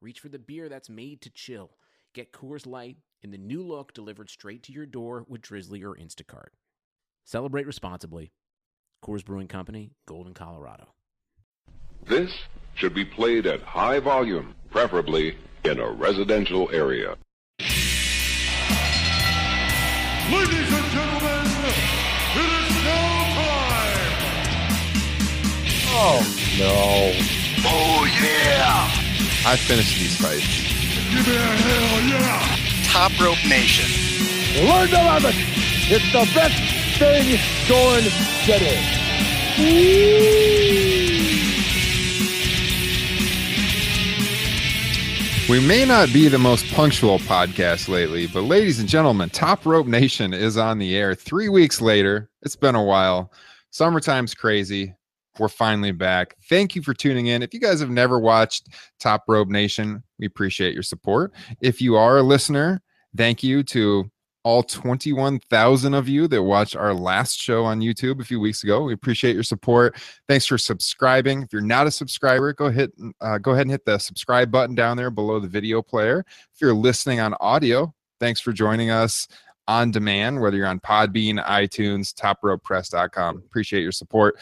reach for the beer that's made to chill. Get Coors Light in the new look delivered straight to your door with Drizly or Instacart. Celebrate responsibly. Coors Brewing Company, Golden, Colorado. This should be played at high volume, preferably in a residential area. Ladies and gentlemen, it is showtime! Oh no. Oh yeah! I finished these fights. Give me a hell yeah! Top Rope Nation. Learn to love it. It's the best thing going today. We may not be the most punctual podcast lately, but ladies and gentlemen, Top Rope Nation is on the air three weeks later. It's been a while. Summertime's crazy. We're finally back. Thank you for tuning in. If you guys have never watched Top Rope Nation, we appreciate your support. If you are a listener, thank you to all 21,000 of you that watched our last show on YouTube a few weeks ago. We appreciate your support. Thanks for subscribing. If you're not a subscriber, go hit uh, go ahead and hit the subscribe button down there below the video player. If you're listening on audio, thanks for joining us on demand, whether you're on Podbean, iTunes, topropepress.com. Appreciate your support.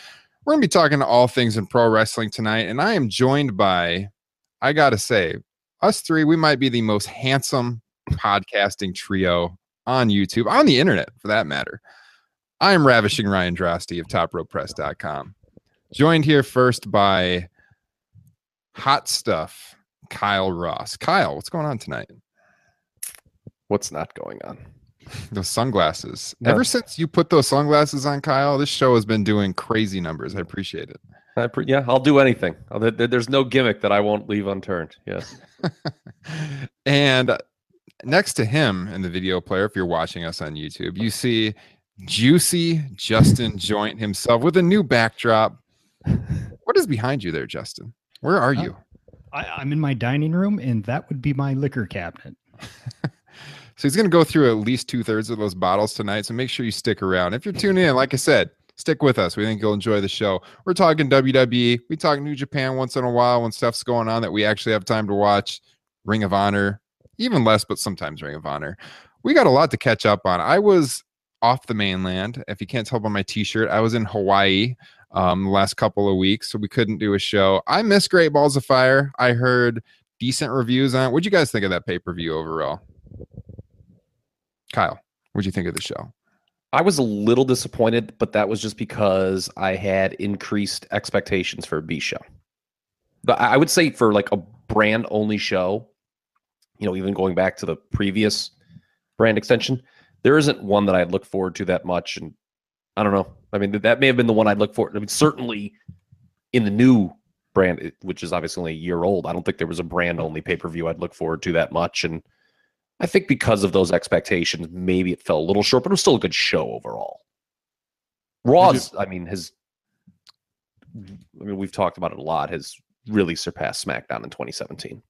We're going to be talking to all things in pro wrestling tonight, and I am joined by, I got to say, us three, we might be the most handsome podcasting trio on YouTube, on the internet for that matter. I am ravishing Ryan Drosty of topropepress.com. Joined here first by hot stuff, Kyle Ross. Kyle, what's going on tonight? What's not going on? Those sunglasses. No. Ever since you put those sunglasses on, Kyle, this show has been doing crazy numbers. I appreciate it. I pre- yeah, I'll do anything. I'll- there- there- There's no gimmick that I won't leave unturned. Yes. and uh, next to him in the video player, if you're watching us on YouTube, you see Juicy Justin Joint himself with a new backdrop. What is behind you there, Justin? Where are uh, you? I, I'm in my dining room, and that would be my liquor cabinet. So he's going to go through at least two thirds of those bottles tonight. So make sure you stick around. If you're tuning in, like I said, stick with us. We think you'll enjoy the show. We're talking WWE. We talk New Japan once in a while when stuff's going on that we actually have time to watch. Ring of Honor, even less, but sometimes Ring of Honor. We got a lot to catch up on. I was off the mainland. If you can't tell by my t-shirt, I was in Hawaii um, the last couple of weeks, so we couldn't do a show. I miss Great Balls of Fire. I heard decent reviews on it. What'd you guys think of that pay-per-view overall? Kyle, what'd you think of the show? I was a little disappointed, but that was just because I had increased expectations for a B show. But I I would say for like a brand only show, you know, even going back to the previous brand extension, there isn't one that I'd look forward to that much. And I don't know. I mean, that may have been the one I'd look for. I mean, certainly in the new brand, which is obviously only a year old, I don't think there was a brand only pay per view I'd look forward to that much. And I think because of those expectations, maybe it fell a little short, but it was still a good show overall. Raw's, I mean, has, I mean, we've talked about it a lot, has really surpassed SmackDown in 2017.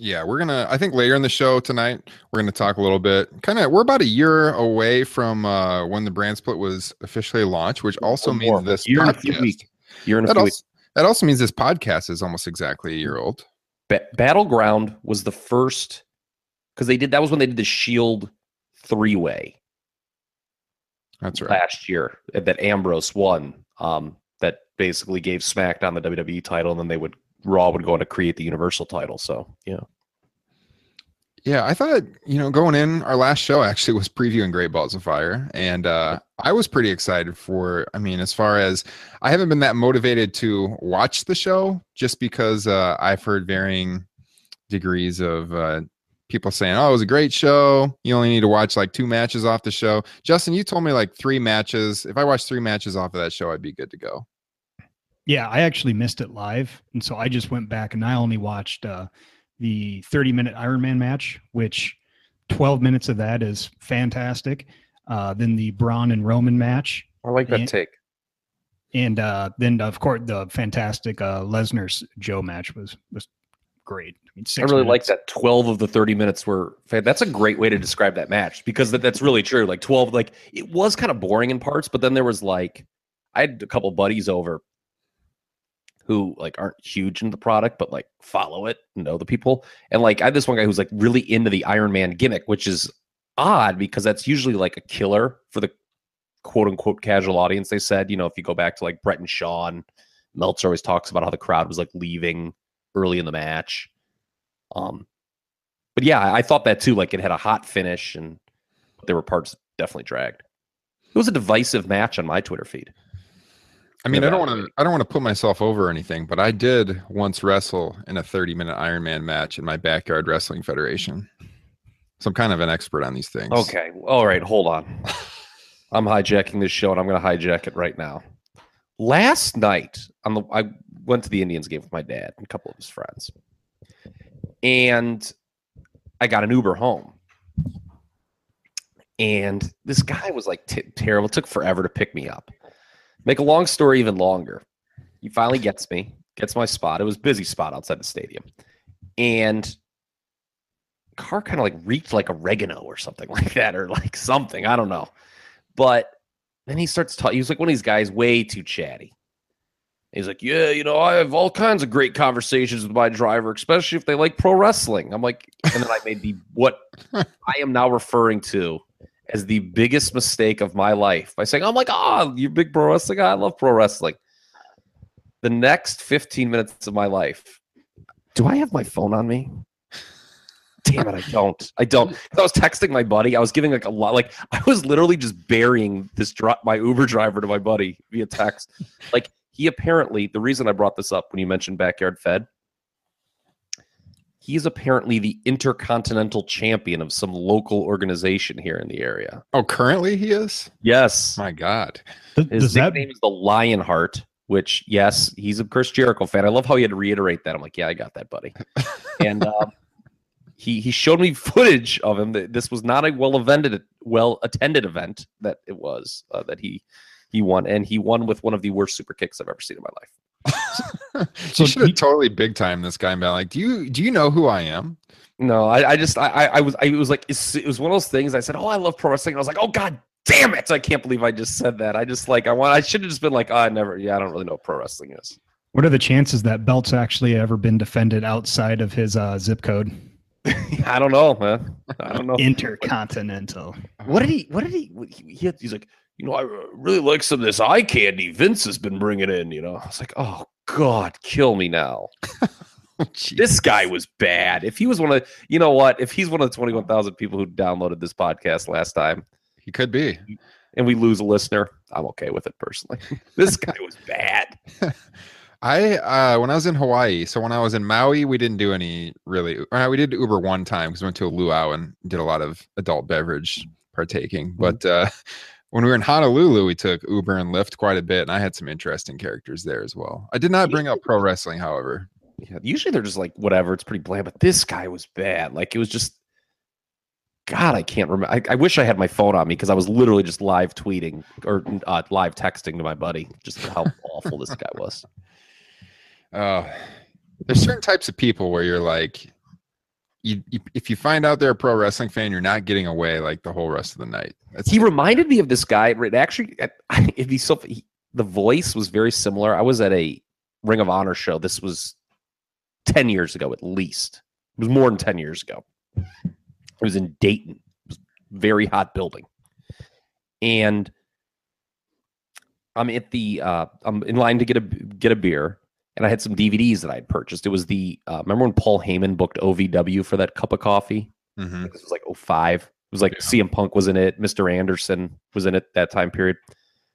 Yeah, we're gonna. I think later in the show tonight, we're gonna talk a little bit. Kind of, we're about a year away from uh, when the brand split was officially launched, which also Or means more. this Year and a few podcast- weeks. Year and a That also, weeks. that also means this podcast is almost exactly a year old. Ba- Battleground was the first because they did that was when they did the Shield three way That's right. last year uh, that Ambrose won. Um, that basically gave SmackDown the WWE title, and then they would Raw would go on to create the Universal title. So yeah, Yeah, I thought, you know, going in, our last show actually was previewing Great Balls of Fire. And uh, I was pretty excited for, I mean, as far as I haven't been that motivated to watch the show just because uh, I've heard varying degrees of uh, people saying, oh, it was a great show. You only need to watch like two matches off the show. Justin, you told me like three matches. If I watched three matches off of that show, I'd be good to go. Yeah, I actually missed it live, and so I just went back and I only watched uh, the 30 minute Iron Man match, which 12 minutes of that is fantastic. Uh, then the Braun and Roman match, I like that Yeah. take. and uh, then of course the fantastic uh, Lesnar's Joe match was was great. I mean, I really like that 12 of the 30 minutes were that's a great way to describe that match because that, that's really true. Like 12, like it was kind of boring in parts, but then there was like I had a couple buddies over who like aren't huge into the product, but like follow it, know the people. And like I had this one guy who's like really into the Iron Man gimmick, which is odd because that's usually like a killer for the quote unquote casual audience. They said, you know, if you go back to like Bret and Shawn, Meltzer always talks about how the crowd was like leaving early in the match. Um, but yeah, I thought that too. Like it had a hot finish, and there were parts definitely dragged. It was a divisive match on my Twitter feed. I mean, I don't want to. I don't want to put myself over or anything, but I did once wrestle in a 30-minute Iron Man match in my backyard wrestling federation. So I'm kind of an expert on these things. Okay, all right, hold on. I'm hijacking this show, and I'm going to hijack it right now. Last night, on the I went to the Indians game with my dad and a couple of his friends, and I got an Uber home. And this guy was like t- terrible. It took forever to pick me up. Make a long story even longer. He finally gets me, gets my spot. It was a busy spot outside the stadium. And car kind of like reeked like oregano or something like that, or like something. I don't know. But then he starts talking. He was like one of these guys, way too chatty. He's like, Yeah, you know, I have all kinds of great conversations with my driver, especially if they like pro wrestling. I'm like, and then I made the what I am now referring to as the biggest mistake of my life by saying, I'm like, ah, oh, you're big pro wrestling guy. I love pro wrestling. The next 15 minutes of my life, do I have my phone on me? Damn it, I don't. I don't. I was texting my buddy. I was giving like a lot. Like I was literally just burying this drop my Uber driver to my buddy via text. Like he apparently the reason I brought this up when you mentioned backyard fed. He's apparently the intercontinental champion of some local organization here in the area. Oh, currently he is. Yes, My God. Th- his Does nickname is the Lionheart. Which yes, he's a Chris Jericho fan. I love how he had to reiterate that. I'm like, yeah, I got that, buddy. and um, he he showed me footage of him. That this was not a well attended well attended event. That it was uh, that he he won, and he won with one of the worst super kicks I've ever seen in my life. So you should have he- totally big time this guy and been like, "Do you do you know who I am?" No, I, I just I I I was I was like it was one of those things. I said, oh, I love pro wrestling. And I was like, oh god damn it! I can't believe I just said that. I just like I want I should have just been like, oh, I never. Yeah, I don't really know what pro wrestling is. What are the chances that belt's actually ever been defended outside of his uh, zip code? I don't know, man. I don't know. Intercontinental. What did he? What did he? he, he had, he's like, you know, I really like some of this eye candy Vince has been bringing in. You know, I was like, oh God, kill me now. Oh, this guy was bad. If he was one of, you know what? If he's one of the twenty-one thousand people who downloaded this podcast last time, He could be. and we lose a listener, I'm okay with it personally. this guy was bad. I uh when I was in Hawaii, so when I was in Maui, we didn't do any really. We did Uber one time because we went to a luau and did a lot of adult beverage partaking. But uh when we were in Honolulu, we took Uber and Lyft quite a bit, and I had some interesting characters there as well. I did not bring up pro wrestling, however. Yeah, usually they're just like whatever. It's pretty bland, but this guy was bad. Like it was just. God, I can't remember. I, I wish I had my phone on me because I was literally just live tweeting or uh, live texting to my buddy just how awful this guy was. Uh, there's certain types of people where you're like, you, you if you find out they're a pro wrestling fan, you're not getting away like the whole rest of the night. That's He reminded me of this guy. It actually, it'd be so. He, the voice was very similar. I was at a Ring of Honor show. This was ten years ago, at least. It was more than ten years ago. It was in Dayton. Was very hot building, and I'm at the. Uh, I'm in line to get a get a beer, and I had some DVDs that I had purchased. It was the. Uh, remember when Paul Heyman booked OVW for that cup of coffee? Mhm. This was like 05. It was like Yeah. CM Punk was in it. Mr. Anderson was in it that time period.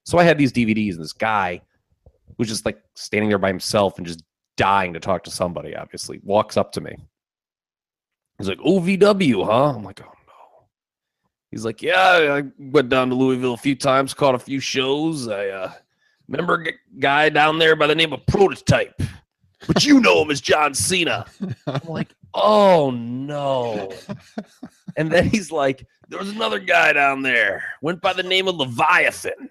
So I had these DVDs, and this guy was just like standing there by himself and just dying to talk to somebody, obviously, walks up to me. He's like, OVW, huh? I'm like, oh no. He's like, yeah, I went down to Louisville a few times, caught a few shows. I uh, remember a g- guy down there by the name of Prototype. but you know him as John Cena. I'm like, oh no. And then he's like, there was another guy down there, went by the name of Leviathan,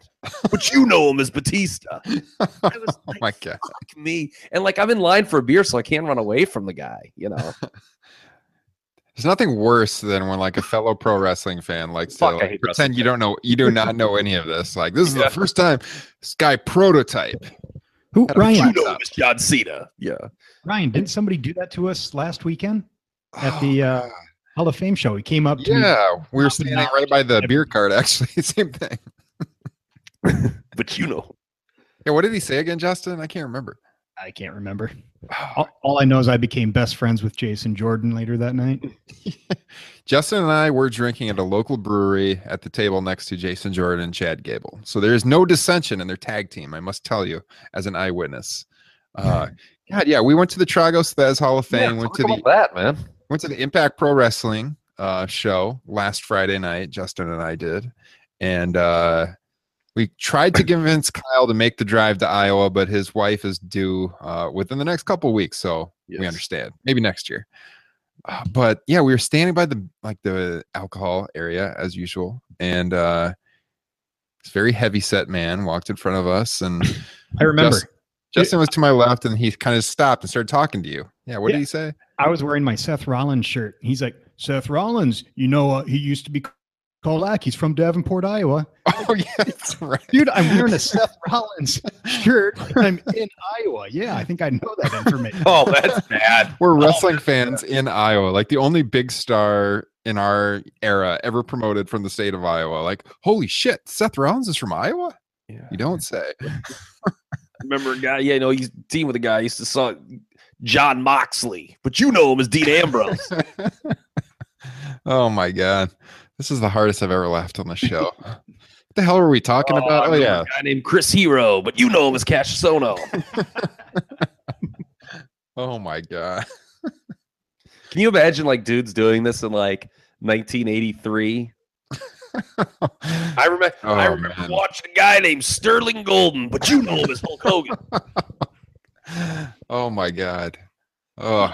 but you know him as Batista. I was oh my god. fuck me. And like, I'm in line for a beer, so I can't run away from the guy, you know? There's nothing worse than when like a fellow pro wrestling fan likes to Fuck, I like, pretend wrestling you don't know you do not know any of this. Like this is Yeah. the first time this guy prototype. Who Ryan? you know him as John Cena. Yeah. Ryan, didn't somebody do that to us last weekend at the uh, Hall of Fame show? He came up to me. yeah, we were standing right by the beer cart. Actually, same thing. But you know. Yeah, what did he say again, Justin? I can't remember. I can't remember. All, all I know is I became best friends with Jason Jordan later that night. Justin and I were drinking at a local brewery at the table next to Jason Jordan and Chad Gable. So there is no dissension in their tag team, I must tell you, as an eyewitness. Uh, God, yeah, we went to the Tragos Thesz Hall of Fame, Yeah, went talk to the that, man. went to the Impact Pro Wrestling uh, show last Friday night. Justin and I did, and uh, we tried to convince Kyle to make the drive to Iowa, but his wife is due uh, within the next couple weeks, so we understand. Maybe next year. Uh, but yeah, we were standing by the like the alcohol area as usual, and uh, this very heavy set man walked in front of us, and I remember. Just- Justin was to my left, and he kind of stopped and started talking to you. Yeah, what Yeah. did he say? I was wearing my Seth Rollins shirt. He's like, Seth Rollins, you know, uh, he used to be called Lack. He's from Davenport, Iowa. Oh yeah, that's right. Dude, I'm wearing a Seth Rollins shirt. I'm in Iowa. Yeah, I think I know that information. Oh, that's bad. We're oh, wrestling fans in Iowa, like the only big star in our era ever promoted from the state of Iowa. Like, holy shit, Seth Rollins is from Iowa? Yeah. You don't say. remember a guy, yeah, you know, he's team with a guy. He used to saw Jon Moxley, but you know him as Dean Ambrose. oh my god, this is the hardest I've ever laughed on the show. what the hell are we talking I about? Oh yeah, a guy named Chris Hero, but you know him as Kassius Ohno. oh my god. Can you imagine like dudes doing this in like 1983? I remember Oh, I remember man. watching a guy named Sterling Golden, but you know him as Hulk Hogan. oh my god. Oh,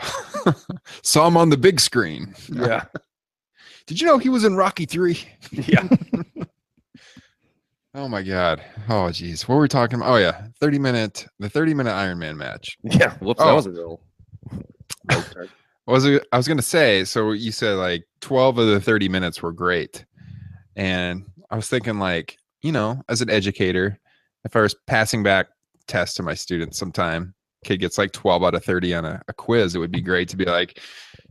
saw him on the big screen. Yeah. Did you know he was in Rocky Three? Yeah. Oh my god. Oh geez. What were we talking about? Oh yeah. 30 minute the 30 minute Iron Man match. Yeah. Whoops, Oh. that was a real Was it I was gonna say, so you said like 12 of the 30 minutes were great. And I was thinking like, you know, as an educator, if I was passing back tests to my students sometime, kid gets like 12 out of 30 on a, a quiz, it would be great to be like,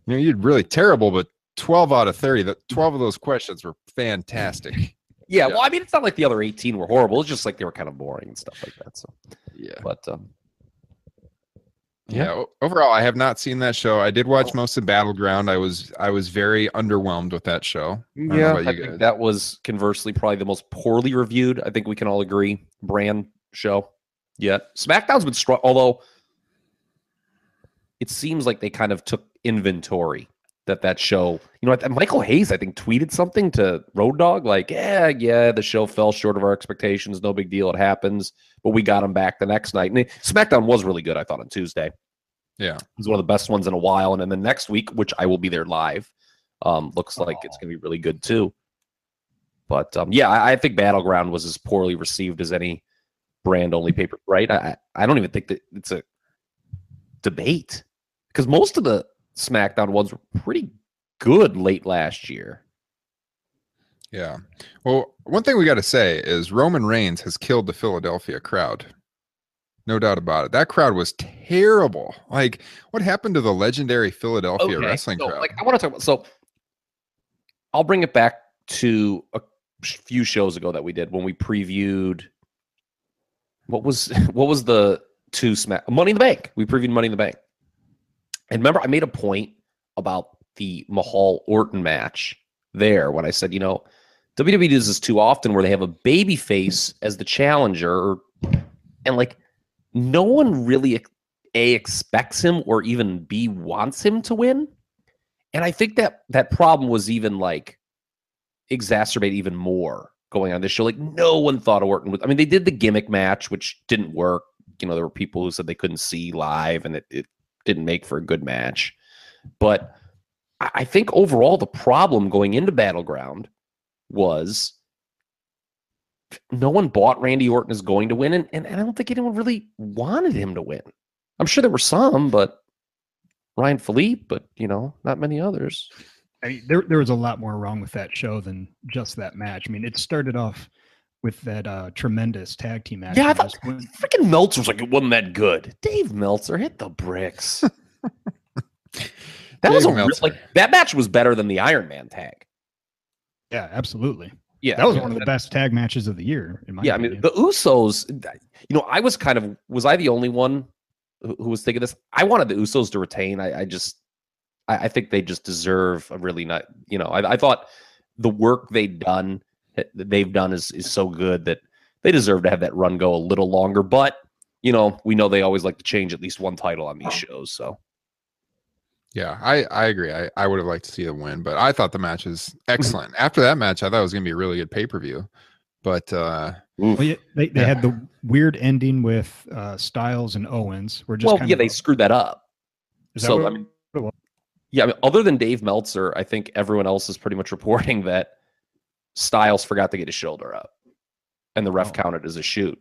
you know, you did really terrible, but 12 out of 30, the 12 of those questions were fantastic. Yeah, Yeah. well, I mean, it's not like the other 18 were horrible. It's just like they were kind of boring and stuff like that. So, Yeah. but um, Yeah. o- Overall, I have not seen that show. I did watch most of Battleground. I was I was very underwhelmed with that show. I yeah, I think that was conversely probably the most poorly reviewed. I think we can all agree brand show. Yeah, SmackDown's been strong, although it seems like they kind of took inventory that that show. You know, Michael Hayes I think tweeted something to Road Dog like, "Yeah, yeah, the show fell short of our expectations. No big deal. It happens." But we got him back the next night. And it- SmackDown was really good. I thought on Tuesday. Yeah. It was one of the best ones in a while. And then the next week, which I will be there live, um, looks like it's going to be really good too. But um, yeah, I, I think Battleground was as poorly received as any brand only paper, right? I I don't even think that it's a debate because most of the SmackDown ones were pretty good late last year. Yeah. Well, one thing we got to say is Roman Reigns has killed the Philadelphia crowd. No doubt about it. That crowd was terrible. Like, what happened to the legendary Philadelphia Okay, wrestling so, crowd? Like I want to talk about so I'll bring it back to a few shows ago that we did when we previewed what was what was the two smack Money in the Bank. We previewed Money in the Bank. And remember I made a point about the Mahal Orton match there when I said, you know, WWE does this too often where they have a baby face as the challenger and like no one really a expects him or even b wants him to win. And i think that that problem was even like exacerbated even more going on this show. Like no one thought of orton was i mean they did the gimmick match which didn't work. You know, there were people who said they couldn't see live and it, it didn't make for a good match. But I think overall the problem going into Battleground was no one bought Randy Orton as going to win, and, and I don't think anyone really wanted him to win. I'm sure there were some, but Ryan Philippe, but you know, not many others. I mean, there there was a lot more wrong with that show than just that match. I mean, it started off with that uh, tremendous tag team match. Yeah, I and thought just went- freaking Meltzer's like it wasn't that good. Dave Meltzer hit the bricks. that was a real, like that match was better than the Iron Man tag. yeah, absolutely. Yeah, That was yeah, one of the best tag matches of the year. In my Yeah, I mean opinion. the Usos. You know, I was kind of was I the only one who, who was thinking this? I wanted the Usos to retain. I, I just, I, I think they just deserve a really not. You know, I, I thought the work they'd done, that they've done is is so good that they deserve to have that run go a little longer. But you know, we know they always like to change at least one title on these shows. So Yeah, I, I agree. I, I would have liked to see them win, but I thought the match is excellent. After that match, I thought it was going to be a really good pay per view. But uh, Well, yeah, they, they Yeah. had the weird ending with uh, Styles and Owens. Were just well, kind yeah, of they screwed that up. is that so what- I mean, yeah, I mean, other than Dave Meltzer, I think everyone else is pretty much reporting that Styles forgot to get his shoulder up, and the ref Oh. counted as a shoot.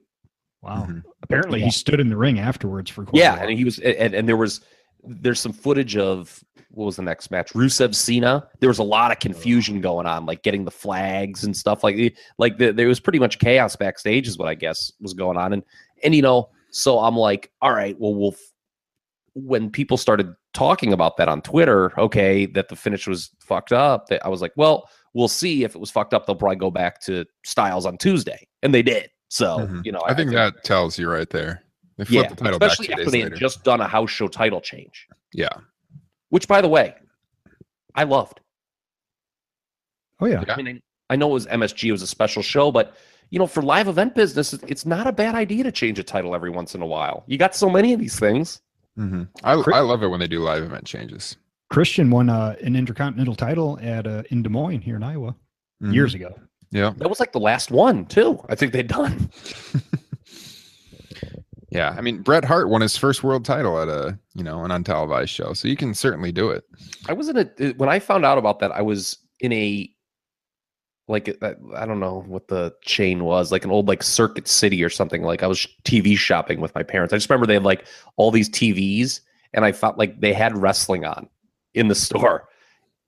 wow. Mhm. Apparently, Yeah. he stood in the ring afterwards for quite a Yeah, while. and he was, and, and there was, there's some footage of what was the next match? Rusev Cena. There was a lot of confusion going on, like getting the flags and stuff like like the, there was pretty much chaos backstage, is what I guess was going on, and and you know, so I'm like, all right, well, we'll. f- When people started talking about that on Twitter, okay, that the finish was fucked up, that I was like, well, we'll see if it was fucked up. They'll probably go back to Styles on Tuesday, and they did. So Mhm. you know, I think that tells you right there. They flipped yeah, the title especially two after days they later. had just done a house show title change. yeah, which by the way i loved oh yeah. Yeah. i mean i know it was msg it was a special show but you know for live event business it's not a bad idea to change a title every once in a while you got so many of these things hmm I, I love it when they do live event changes. Christian won uh, an intercontinental title at uh, in Des Moines here in Iowa Mhm. years ago. Yeah, that was like the last one too i think they'd done yeah. I mean, Bret Hart won his first world title at a you know an untelevised show, so you can certainly do it. i was in a when i found out about that i was in a like uh, i don't know what the chain was like an old like circuit city or something like i was tv shopping with my parents. I just remember they had like all these tvs and i felt like they had wrestling on in the store.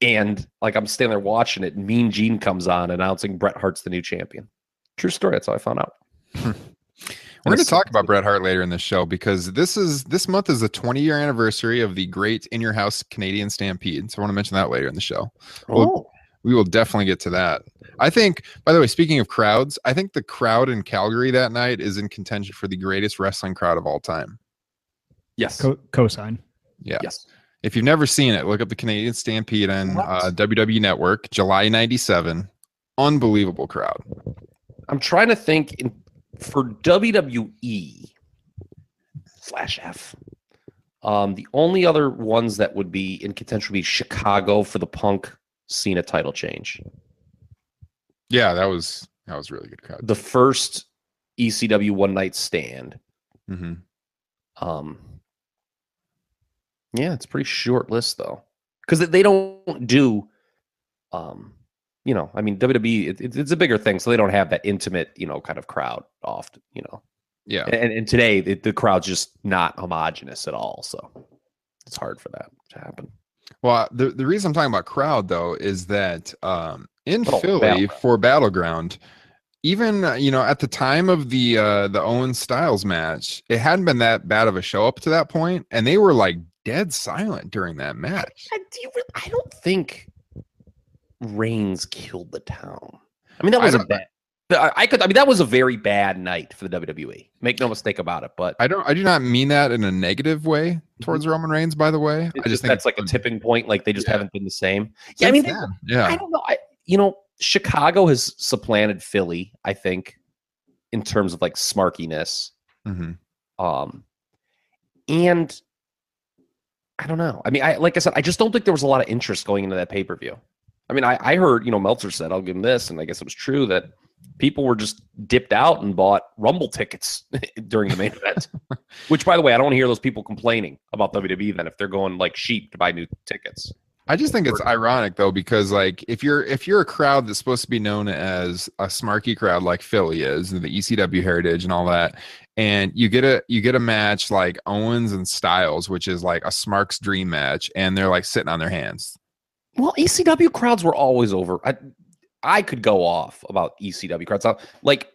And like i'm standing there watching it and mean gene comes on announcing bret hart's the new champion. True story that's how i found out. We're going to talk about Bret Hart later in the show because this is this month is the 20 year anniversary of the great in your house Canadian Stampede. So I want to mention that later in the show. Well, We will definitely get to that. I think, by the way, speaking of crowds, I think the crowd in Calgary that night is in contention for the greatest wrestling crowd of all time. yes Co- cosign. Yeah. yes If you've never seen it, look up the Canadian Stampede on uh, WWE Network, July 97. Unbelievable crowd. i'm trying to think in, for wwe slash f um the only other ones that would be in contention would be chicago for the punk cena title change. Yeah, that was that was a really good crowd. the first ecw one night stand hmm um yeah it's a pretty short list though. Because they don't do um you know i mean wwe it, it- it's a bigger thing so they don't have that intimate you know kind of crowd often you know. Yeah. and, and today the, the crowd's just not homogenous at all so it's hard for that to happen Well, the, the reason I'm talking about crowd though is that um, in Oh, Philly Battleground. for Battleground, even uh, you know at the time of the uh, the Owen Styles match, it hadn't been that bad of a show up to that point, and they were like dead silent during that match. I, do you re- I don't think Reigns killed the town. I mean, that was a bad. I, could. I mean, that was a very bad night for the WWE. Make no mistake about it. But I don't. I do not mean that in a negative way towards Roman Reigns. By the way, I just think that's like a tipping point. Like they just Yeah. haven't been the same. Yeah, I mean, since they- yeah, I don't know. I you know, Chicago has supplanted Philly. I think in terms of like smarkiness. Mhm. Um, and I don't know. I mean, I like I said, I just don't think there was a lot of interest going into that pay per view. I mean, I, I heard you know Meltzer said I'll give him this, and I guess it was true that people were just dipped out and bought Rumble tickets during the main event. Which, by the way, I don't hear those people complaining about WWE then if they're going like sheep to buy new tickets. I just think it's ironic though because like if you're if you're a crowd that's supposed to be known as a smarky crowd like Philly is and the ECW heritage and all that and you get a you get a match like Owens and Styles which is like a Smarks dream match and they're like sitting on their hands. Well, ECW crowds were always over. I, I could go off about ECW crowds. Like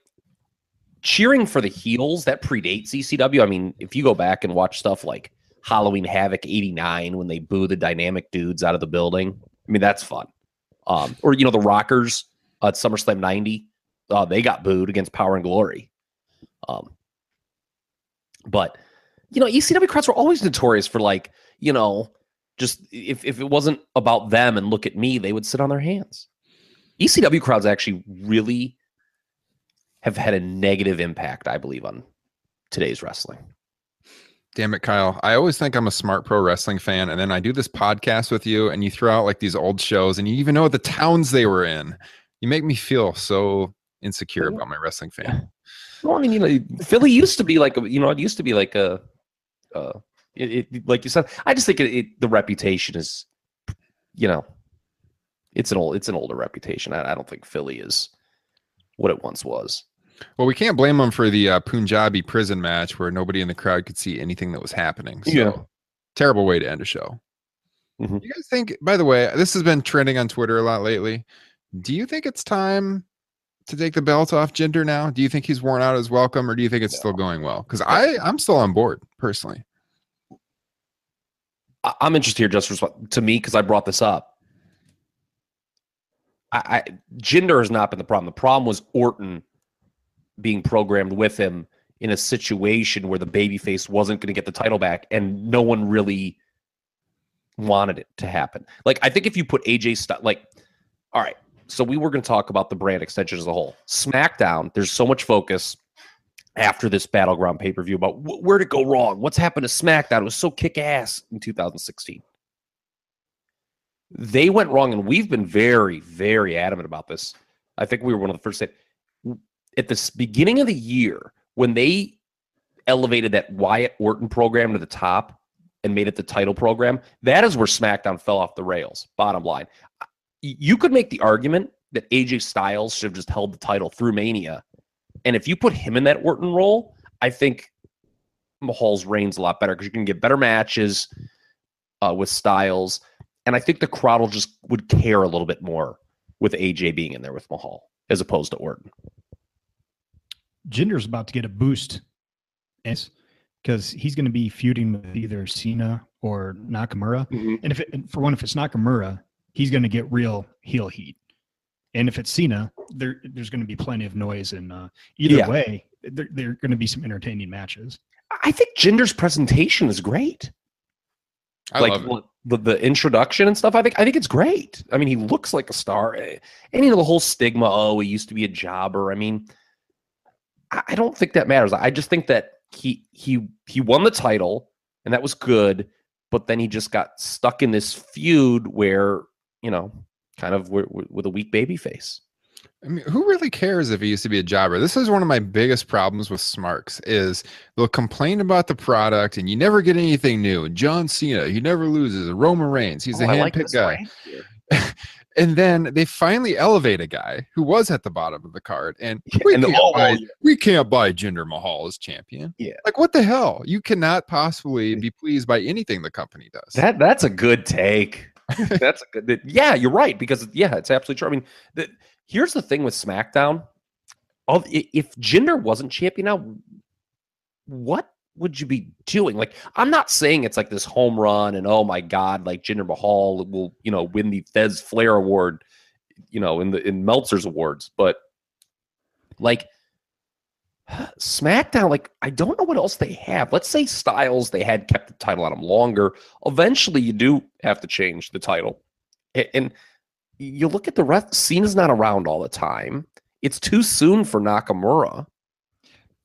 cheering for the heels that predates ECW. I mean, if you go back and watch stuff like Halloween Havoc 89 when they boo the dynamic dudes out of the building, I mean, that's fun. Um, or, you know, the Rockers at SummerSlam 90, uh, they got booed against Power and Glory. Um, but, you know, ECW crowds were always notorious for like, you know, just if, if it wasn't about them and look at me, they would sit on their hands. ECW crowds actually really have had a negative impact, I believe, on today's wrestling. Damn it, Kyle. I always think I'm a smart pro wrestling fan. And then I do this podcast with you and you throw out like these old shows and you even know the towns they were in. You make me feel so insecure about my wrestling fan. Well, I mean, you know, Philly used to be like, a, you know, it used to be like a, uh, it, it, like you said. I just think it, it, the reputation is, you know, it's an old, it's an older reputation. I, I don't think Philly is what it once was. Well, we can't blame them for the uh, Punjabi prison match where nobody in the crowd could see anything that was happening. So, Yeah. terrible way to end a show. Mhm. You guys think, by the way, this has been trending on Twitter a lot lately. Do you think it's time to take the belt off Jinder now? Do you think he's worn out his welcome or do you think it's still going well? Because I, I'm still on board personally. I'm interested here just to me because I brought this up. I, I has not been the problem. The problem was Orton being programmed with him in a situation where the babyface wasn't going to get the title back, and no one really wanted it to happen. Like I think if you put AJ Styles, like, all right, so we were going to talk about the brand extension as a whole. SmackDown, there's so much focus after this battleground pay per view about wh- where'd it go wrong? What's happened to SmackDown? It was so kick ass in 2016. They went wrong, and we've been very, very adamant about this. I think we were one of the first say at the beginning of the year when they elevated that Wyatt Orton program to the top and made it the title program. That is where SmackDown fell off the rails. Bottom line, you could make the argument that AJ Styles should have just held the title through Mania and if you put him in that Orton role, I think Mahal's reign's a lot better because you can get better matches uh, with Styles, and I think the crowd will just would care a little bit more with AJ being in there with Mahal as opposed to Orton. Jinder's about to get a boost, because he's going to be feuding with either Cena or Nakamura. And if it, for one, if it's Nakamura, he's going to get real heel heat. And if it's Cena, there there's going to be plenty of noise. And uh, either Yeah. way, there, there are going to be some entertaining matches. I think Jinder's presentation is great. I like love it. the, the introduction and stuff. I think I think it's great. I mean, he looks like a star, eh, and you know the whole stigma. Oh, he used to be a jobber. I mean, I, I don't think that matters. I just think that he he he won the title, and that was good. But then he just got stuck in this feud where you know, kind of with, with a weak baby face. I mean, who really cares if he used to be a jobber? This is one of my biggest problems with Smarks is they'll complain about the product and you never get anything new. John Cena, he never loses. Roman Reigns, he's Oh, a like handpicked this guy. And then they finally elevate a guy who was at the bottom of the card, and Yeah, we, and can't oh, buy, yeah. we can't buy Jinder Mahal as champion. Yeah. like what the hell? You cannot possibly be pleased by anything the company does. That that's a good take. that's a good. that- yeah, you're right because yeah, it's absolutely true. I mean, the, here's the thing with SmackDown. If Jinder wasn't champion now, what would you be doing? Like, I'm not saying it's like this home run and oh my god, like Jinder Mahal will you know win the Thesz Flair Award, you know, in the in Meltzer's awards, but like. SmackDown, like I don't know what else they have. Let's say Styles, they had kept the title on him longer. Eventually, you do have to change the title, and you look at the rest. Cena's not around all the time. It's too soon for Nakamura.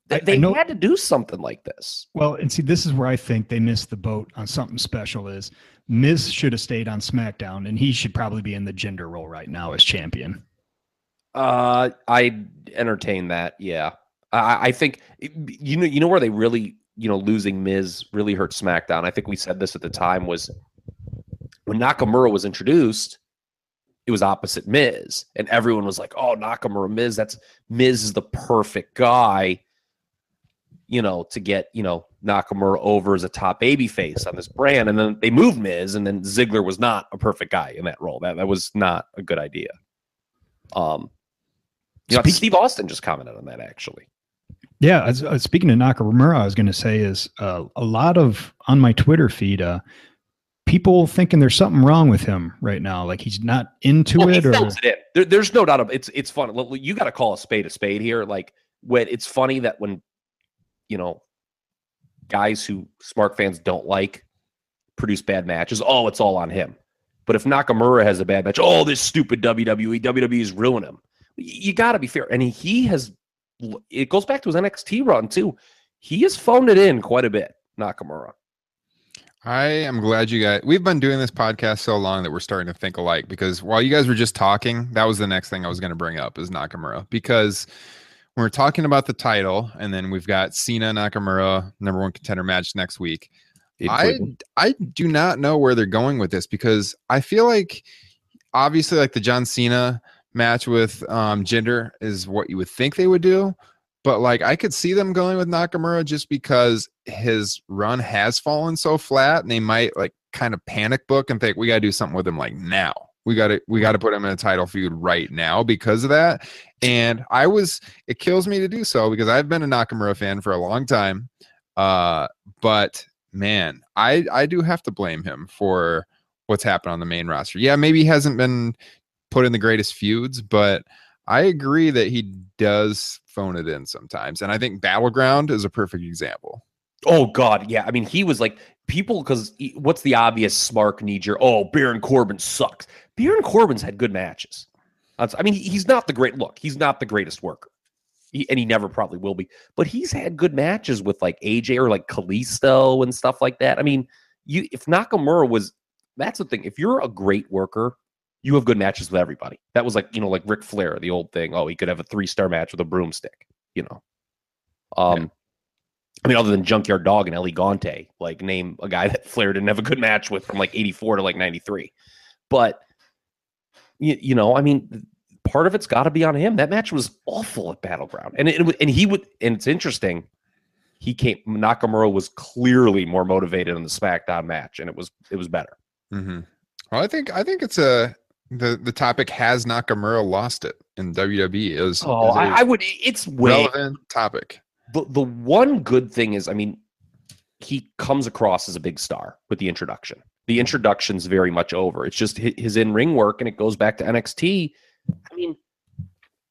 They, I- I know- had to do something like this. Well, and see, this is where I think they missed the boat on something special. Is Miz should have stayed on SmackDown, and he should probably be in the Jinder role right now as champion. Uh, I entertain that. Yeah, I, I think you know you know where they really you know losing Miz really hurt SmackDown. I think we said this at the time was when Nakamura was introduced. It was opposite Miz, and everyone was like, "Oh, Nakamura, Miz. That's Miz is the perfect guy." You know, to get you know Nakamura over as a top baby face on this brand, and then they moved Miz, and then Ziggler was not a perfect guy in that role. That that was not a good idea. Um, you know, Steve Austin just commented on that actually. Yeah, as, uh, speaking of Nakamura, I was going to say is uh, a lot of on my Twitter feed, uh, people thinking there's something wrong with him right now, like he's not into Well, it, or it. There, there's no doubt. Of, it's it's fun. You got to call a spade a spade here. Like when it's funny that when you know guys who smart fans don't like produce bad matches. Oh, it's all on him. But if Nakamura has a bad match, oh, this stupid WWE, WWE is ruining him. You got to be fair. And he, he has. It goes back to his NXT run too. He has phoned it in quite a bit. Nakamura. I am glad you guys. We've been doing this podcast so long that we're starting to think alike. Because while you guys were just talking, that was the next thing I was going to bring up is Nakamura. Because when we're talking about the title, and then we've got Cena Nakamura number one contender match next week. I. I do not know where they're going with this because I feel like obviously like the John Cena match with um Jinder is what you would think they would do, but like I could see them going with Nakamura just because his run has fallen so flat and they might like kind of panic book and think we got to do something with him like now. We got to we got to put him in a title feud right now because of that. And I was it kills me to do so because I've been a Nakamura fan for a long time. Uh but man, I I do have to blame him for what's happened on the main roster. Yeah, maybe he hasn't been put in the greatest feuds, but I agree that he does phone it in sometimes. And I think Battleground is a perfect example. Oh God, yeah. I mean, he was like people because what's the obvious smart knee jerk? Oh, Baron Corbin sucks. Baron Corbin's had good matches. I mean, he's not the great look. He's not the greatest worker, he, and he never probably will be. But he's had good matches with like AJ or like Kalisto and stuff like that. I mean, you if Nakamura was that's the thing. If you're a great worker, you have good matches with everybody. That was like you know like Ric Flair, the old thing. Oh, he could have a three star match with a broomstick. You know. Um. I mean, other than Junkyard Dog and El Gigante, like name a guy that Flair didn't have a good match with from like 84 to like 93. But, you, you know, I mean, part of it's got to be on him. That match was awful at Battleground. And, it, and he would, and it's interesting. He came, Nakamura was clearly more motivated in the SmackDown match, and it was, it was better. Mm-hmm. Well, I think I think it's a the the topic has Nakamura lost it in WWE is, Oh, I, I would, it's way, relevant topic. The the one good thing is, I mean, he comes across as a big star with the introduction. The introduction's very much over. It's just hi- his in ring work, and it goes back to NXT. I mean,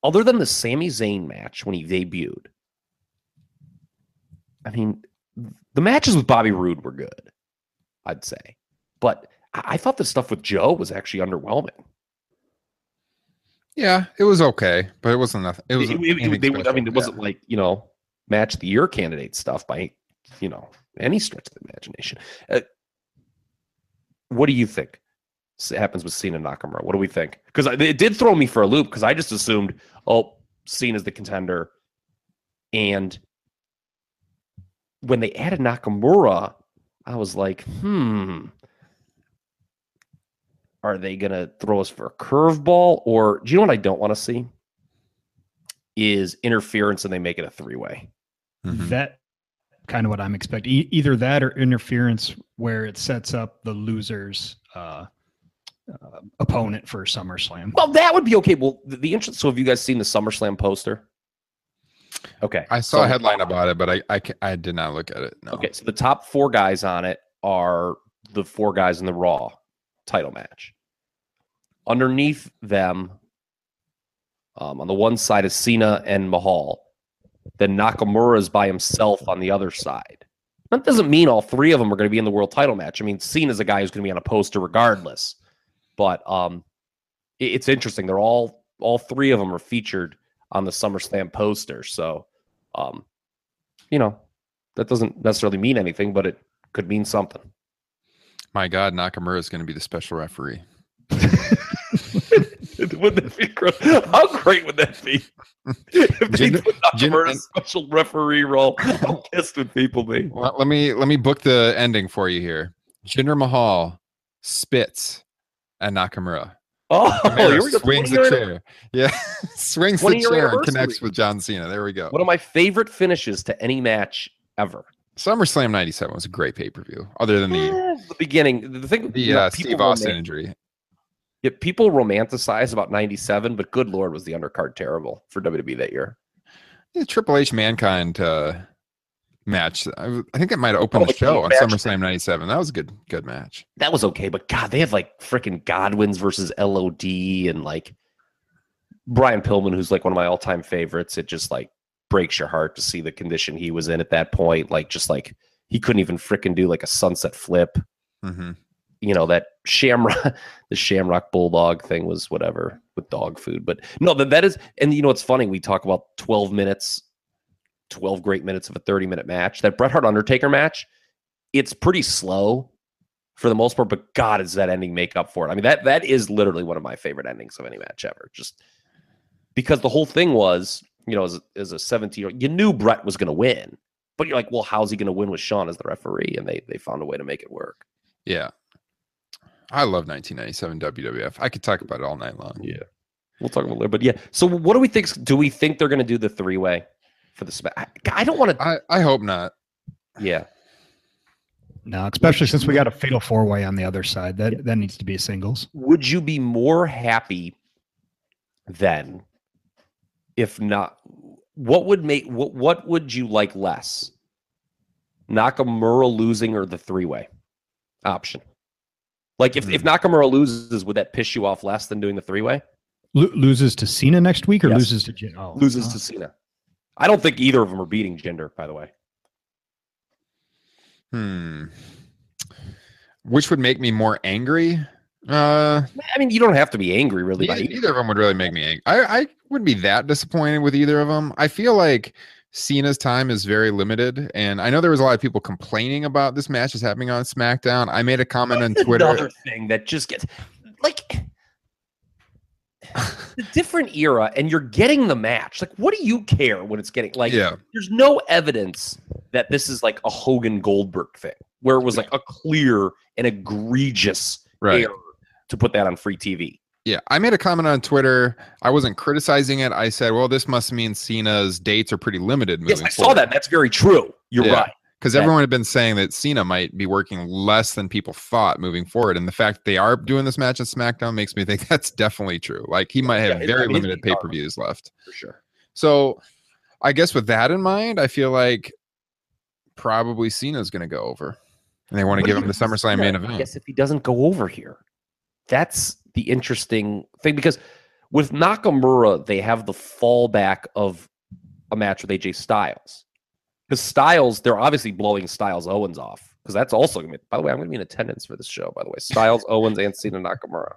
other than the Sami Zayn match when he debuted, I mean, the matches with Bobby Roode were good, I'd say, but I, thought the stuff with Joe was actually underwhelming. Yeah, it was okay, but it wasn't nothing. It was. It- it- it- they- I mean, it Yeah. wasn't like you know match the year candidate stuff by you know any stretch of the imagination. Uh, what do you think happens with Cena Nakamura? What do we think? Because it did throw me for a loop because I just assumed, oh, Cena's the contender, and when they added Nakamura, I was like, hmm. Are they gonna throw us for a curveball, or do you know what I don't want to see? Is interference and they make it a three way. Mhm. that kind of what I'm expecting. E- either that or interference where it sets up the loser's uh, uh, opponent for SummerSlam. Well, that would be okay. Well, the, the interest. So, have you guys seen the SummerSlam poster? Okay, I saw a headline about it, but I, I I did not look at it. No. Okay, so the top four guys on it are the four guys in the Raw title match. Underneath them, um, on the one side is Cena and Mahal. Then Nakamura is by himself on the other side. That doesn't mean all three of them are going to be in the world title match. I mean, Cena's a guy who's going to be on a poster regardless. But um, it- it's interesting. They're all all three of them are featured on the SummerSlam poster. So, um, you know, that doesn't necessarily mean anything, but it could mean something. My God, Nakamura is going to be the special referee. would that be gross? How great would that be? if they put Nakamura in a special referee role, how pissed would people be? Well, let me let me book the ending for you here. Jinder Mahal spits at Nakamura. Oh, Nakamura here we go. swings the chair. Yeah, swings the chair and connects with John Cena. There we go. One of my favorite finishes to any match ever. SummerSlam '97 was a great pay per view. Other than the Eh, the beginning, the thing, the you know, uh, Steve Austin injury. Yeah, people romanticize about '97, but good lord, was the undercard terrible for WWE that year? Yeah, Triple H Mankind uh, match. I, I think it might have opened Oh, the show on. SummerSlam '97. That was a good good match. That was okay, but God, they had like freaking Godwins versus LOD and like Brian Pillman, who's like one of my all-time favorites. It just like breaks your heart to see the condition he was in at that point. Like, just like he couldn't even freaking do like a sunset flip. hmm you know that shamrock the shamrock bulldog thing was whatever with dog food but no that, that is and you know it's funny? We talk about 12 minutes 12 great minutes of a 30 minute match. That bret hart undertaker match it's pretty slow for the most part but god does that ending make up for it. I mean that that is literally one of my favorite endings of any match ever. Just because the whole thing was you know as, a- as a 17 year old you knew bret was going to win but you're like well how's he going to win with Shawn as the referee? And they they found a way to make it work. Yeah, I love 1997 WWF. I could talk about it all night long. Yeah. We'll talk about it later. But yeah. So what do we think? Do we think they're going to do the three way for the smack? I, I don't want to. I, I hope not. Yeah. No, especially since we got a fatal four way on the other side. That that needs to be a singles. Would you be more happy then if not? What would make what what would you like less? Nakamura losing or the three way option? Like if, if Nakamura loses, would that piss you off less than doing the three way? Lo- loses to Cena next week or Yes. loses to Jin? Oh, Loses oh. to Cena. I don't think either of them are beating Jinder, by the way. Hmm. Which would make me more angry? Uh, I mean, you don't have to be angry really. by neither, either. neither of them would really make me angry. I, I wouldn't be that disappointed with either of them. I feel like Cena's time is very limited, and I know there was a lot of people complaining about this match is happening on SmackDown. I made a comment on Twitter. Another thing that just gets like the different era, and you're getting the match. Like, what do you care when it's getting like? yeah, There's no evidence that this is like a Hogan Goldberg thing, where it was like a clear and egregious right. error to put that on free TV. Yeah, I made a comment on Twitter. I wasn't criticizing it. I said, "Well, this must mean Cena's dates are pretty limited Yes, I saw that. That's very true. You're Yeah. right. because that- everyone had been saying that Cena might be working less than people thought moving forward, and the fact that they are doing this match at SmackDown makes me think that's definitely true. Like he might have Yeah, very I mean, limited pay per views left. For sure. So, I guess with that in mind, I feel like probably Cena's going to go over, and they want to give him the SummerSlam main event. guess if he doesn't go over here, that's the interesting thing because with Nakamura, they have the fallback of a match with AJ Styles. Because Styles, they're obviously blowing Styles Owens off. Because that's also going to be, by the way, I'm going to be in attendance for this show, by the way. Styles, Owens, and Cena Nakamura.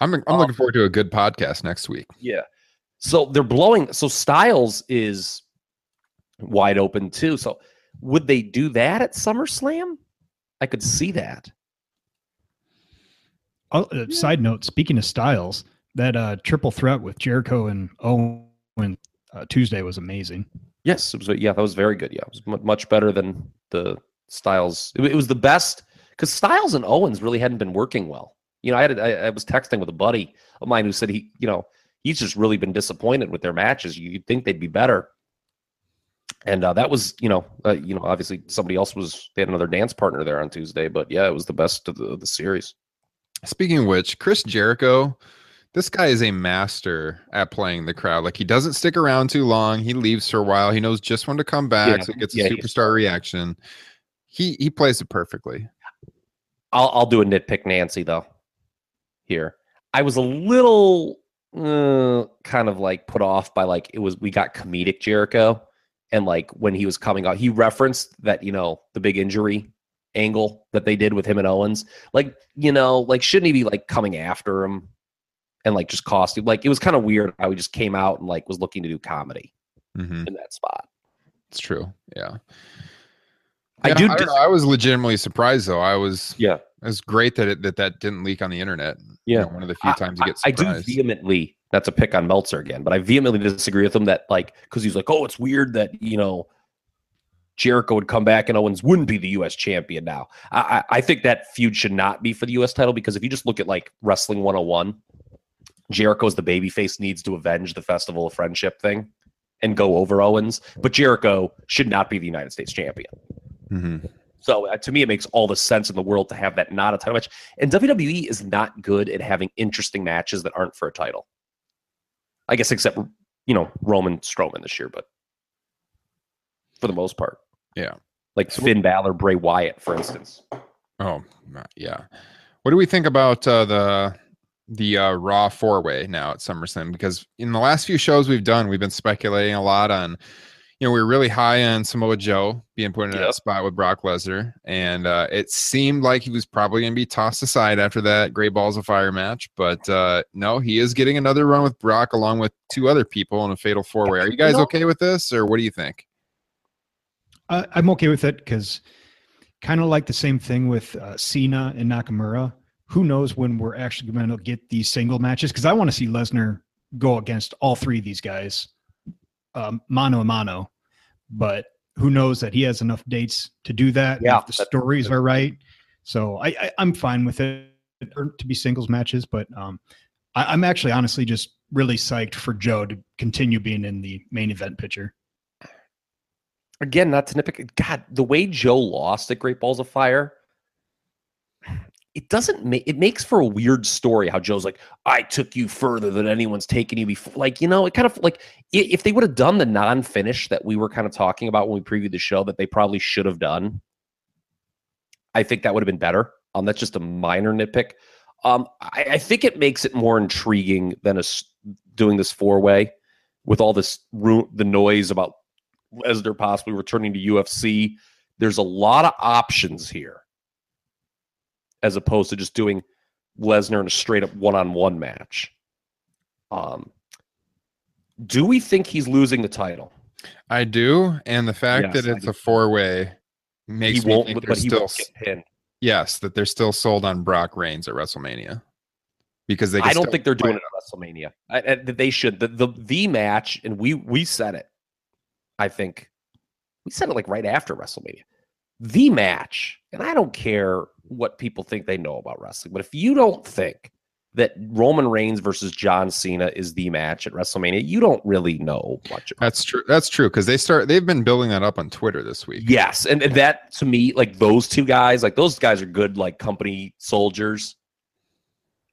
I'm I'm Um, looking forward to a good podcast next week. Yeah. So they're blowing. So Styles is wide open too. So would they do that at SummerSlam? I could see that. Oh, uh, Side note: Speaking of styles, that uh, triple threat with Jericho and Owen uh, Tuesday was amazing. Yes, it was, yeah, that was very good. Yeah, it was mu- much better than the Styles. It, it was the best because Styles and Owens really hadn't been working well. You know, I had I, I was texting with a buddy of mine who said he, you know, he's just really been disappointed with their matches. You'd think they'd be better, and uh, that was, you know, uh, you know, obviously somebody else was they had another dance partner there on Tuesday, but yeah, it was the best of the, of the series. Speaking of which, Chris Jericho, this guy is a master at playing the crowd. Like he doesn't stick around too long. He leaves for a while. He knows just when to come back, Yeah. so he gets Yeah, a superstar reaction. He he plays it perfectly. I'll I'll do a nitpick Nancy though. Here, I was a little uh, kind of like put off by like it was we got comedic Jericho, and like when he was coming out, he referenced that you know the big injury angle that they did with him and Owens. Like you know, like shouldn't he be like coming after him and like just costing? Like it was kind of weird how he just came out and like was looking to do comedy hmm in that spot. It's true. Yeah. I Yeah, do. I, know, I was legitimately surprised though. I was. Yeah. It was great that it, that that didn't leak on the internet. You Yeah. know, one of the few times you I- get I, do vehemently, That's a pick on Meltzer again, but I vehemently disagree with him that like because he's like, oh, it's weird that you know Jericho would come back and Owens wouldn't be the U.S. champion now. I, I, I think that feud should not be for the U.S. title because if you just look at like Wrestling 101, Jericho's the babyface needs to avenge the Festival of Friendship thing and go over Owens, but Jericho should not be the United States champion. Mhm. So uh, to me, it makes all the sense in the world to have that not a title match. And WWE is not good at having interesting matches that aren't for a title. I guess except you know Roman Strowman this year, but for the most part, Yeah. like Finn Balor, Bray Wyatt, for instance. Oh, yeah. What do we think about uh, the the uh, Raw four way now at SummerSlam? Because in the last few shows we've done, we've been speculating a lot on. You know, we were really high on Samoa Joe being put in Yep. that spot with Brock Lesnar, and uh, it seemed like he was probably going to be tossed aside after that Great Balls of Fire match. But uh, no, he is getting another run with Brock along with two other people in a fatal four way. Are you guys okay with this, or what do you think? I, I'm okay with it because kind of like the same thing with uh, Cena and Nakamura. Who knows when we're actually going to get these single matches? Because I want to see Lesnar go against all three of these guys, um, mano a mano. But who knows that he has enough dates to do that? Yeah, if the stories are right. So I, I, I'm fine with it or to be singles matches. But um, I, I'm actually honestly just really psyched for Joe to continue being in the main event picture. Again, not to nitpick. God, the way Joe lost at Great Balls of Fire, it doesn't make it makes for a weird story. How Joe's like, I took you further than anyone's taken you before. Like, you know, it kind of like if they would have done the non-finish that we were kind of talking about when we previewed the show that they probably should have done. I think that would have been better. Um, that's just a minor nitpick. Um, I, I think it makes it more intriguing than us doing this four way with all this ru- the noise about Lesnar possibly returning to UFC. There's a lot of options here, as opposed to just doing Lesnar in a straight up one on one match. Um, do we think he's losing the title? I do, and the fact Yes, that it's a four way makes he me won't, think but they're he still won't get pinned. yes that they're still sold on Brock Reigns at WrestleMania because they. I don't think they're doing it at WrestleMania. I, I, they should. The, the the match, and we we said it. I think we said it like right after WrestleMania. The match, and I don't care what people think they know about wrestling, but if you don't think that Roman Reigns versus John Cena is the match at WrestleMania, you don't really know much about. That's true. That's true because they start. They've been building that up on Twitter this week. Yes, and, and that to me, like those two guys, like those guys are good, like company soldiers.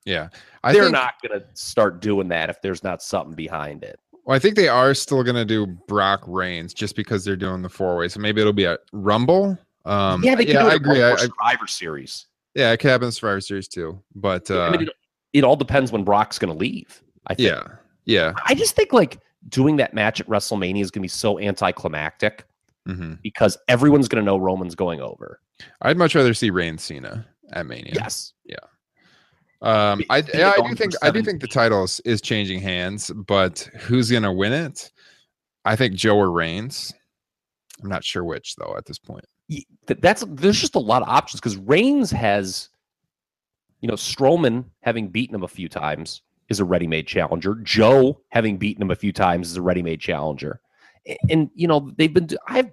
Yeah, I They're think, not gonna start doing that if there's not something behind it. Well, I think they are still going to do Brock Reigns just because they're doing the four way. So maybe it'll be a Rumble. Um, yeah, they can yeah, I agree. I, I, Survivor Series. yeah, it could happen in Survivor Series too. But I uh, mean, it, it all depends when Brock's going to leave. I think. yeah, yeah. I just think like doing that match at WrestleMania is going to be so anticlimactic hmm because everyone's going to know Roman's going over. I'd much rather see Reigns Cena at Mania. Yes. Um, I yeah, I do think I do think the title is, changing hands, but who's gonna win it? I think Joe or Reigns. I'm not sure which though at this point. That's there's just a lot of options because Reigns has, you know, Strowman having beaten him a few times is a ready-made challenger. Joe having beaten him a few times is a ready-made challenger, A- and you know they've been. I've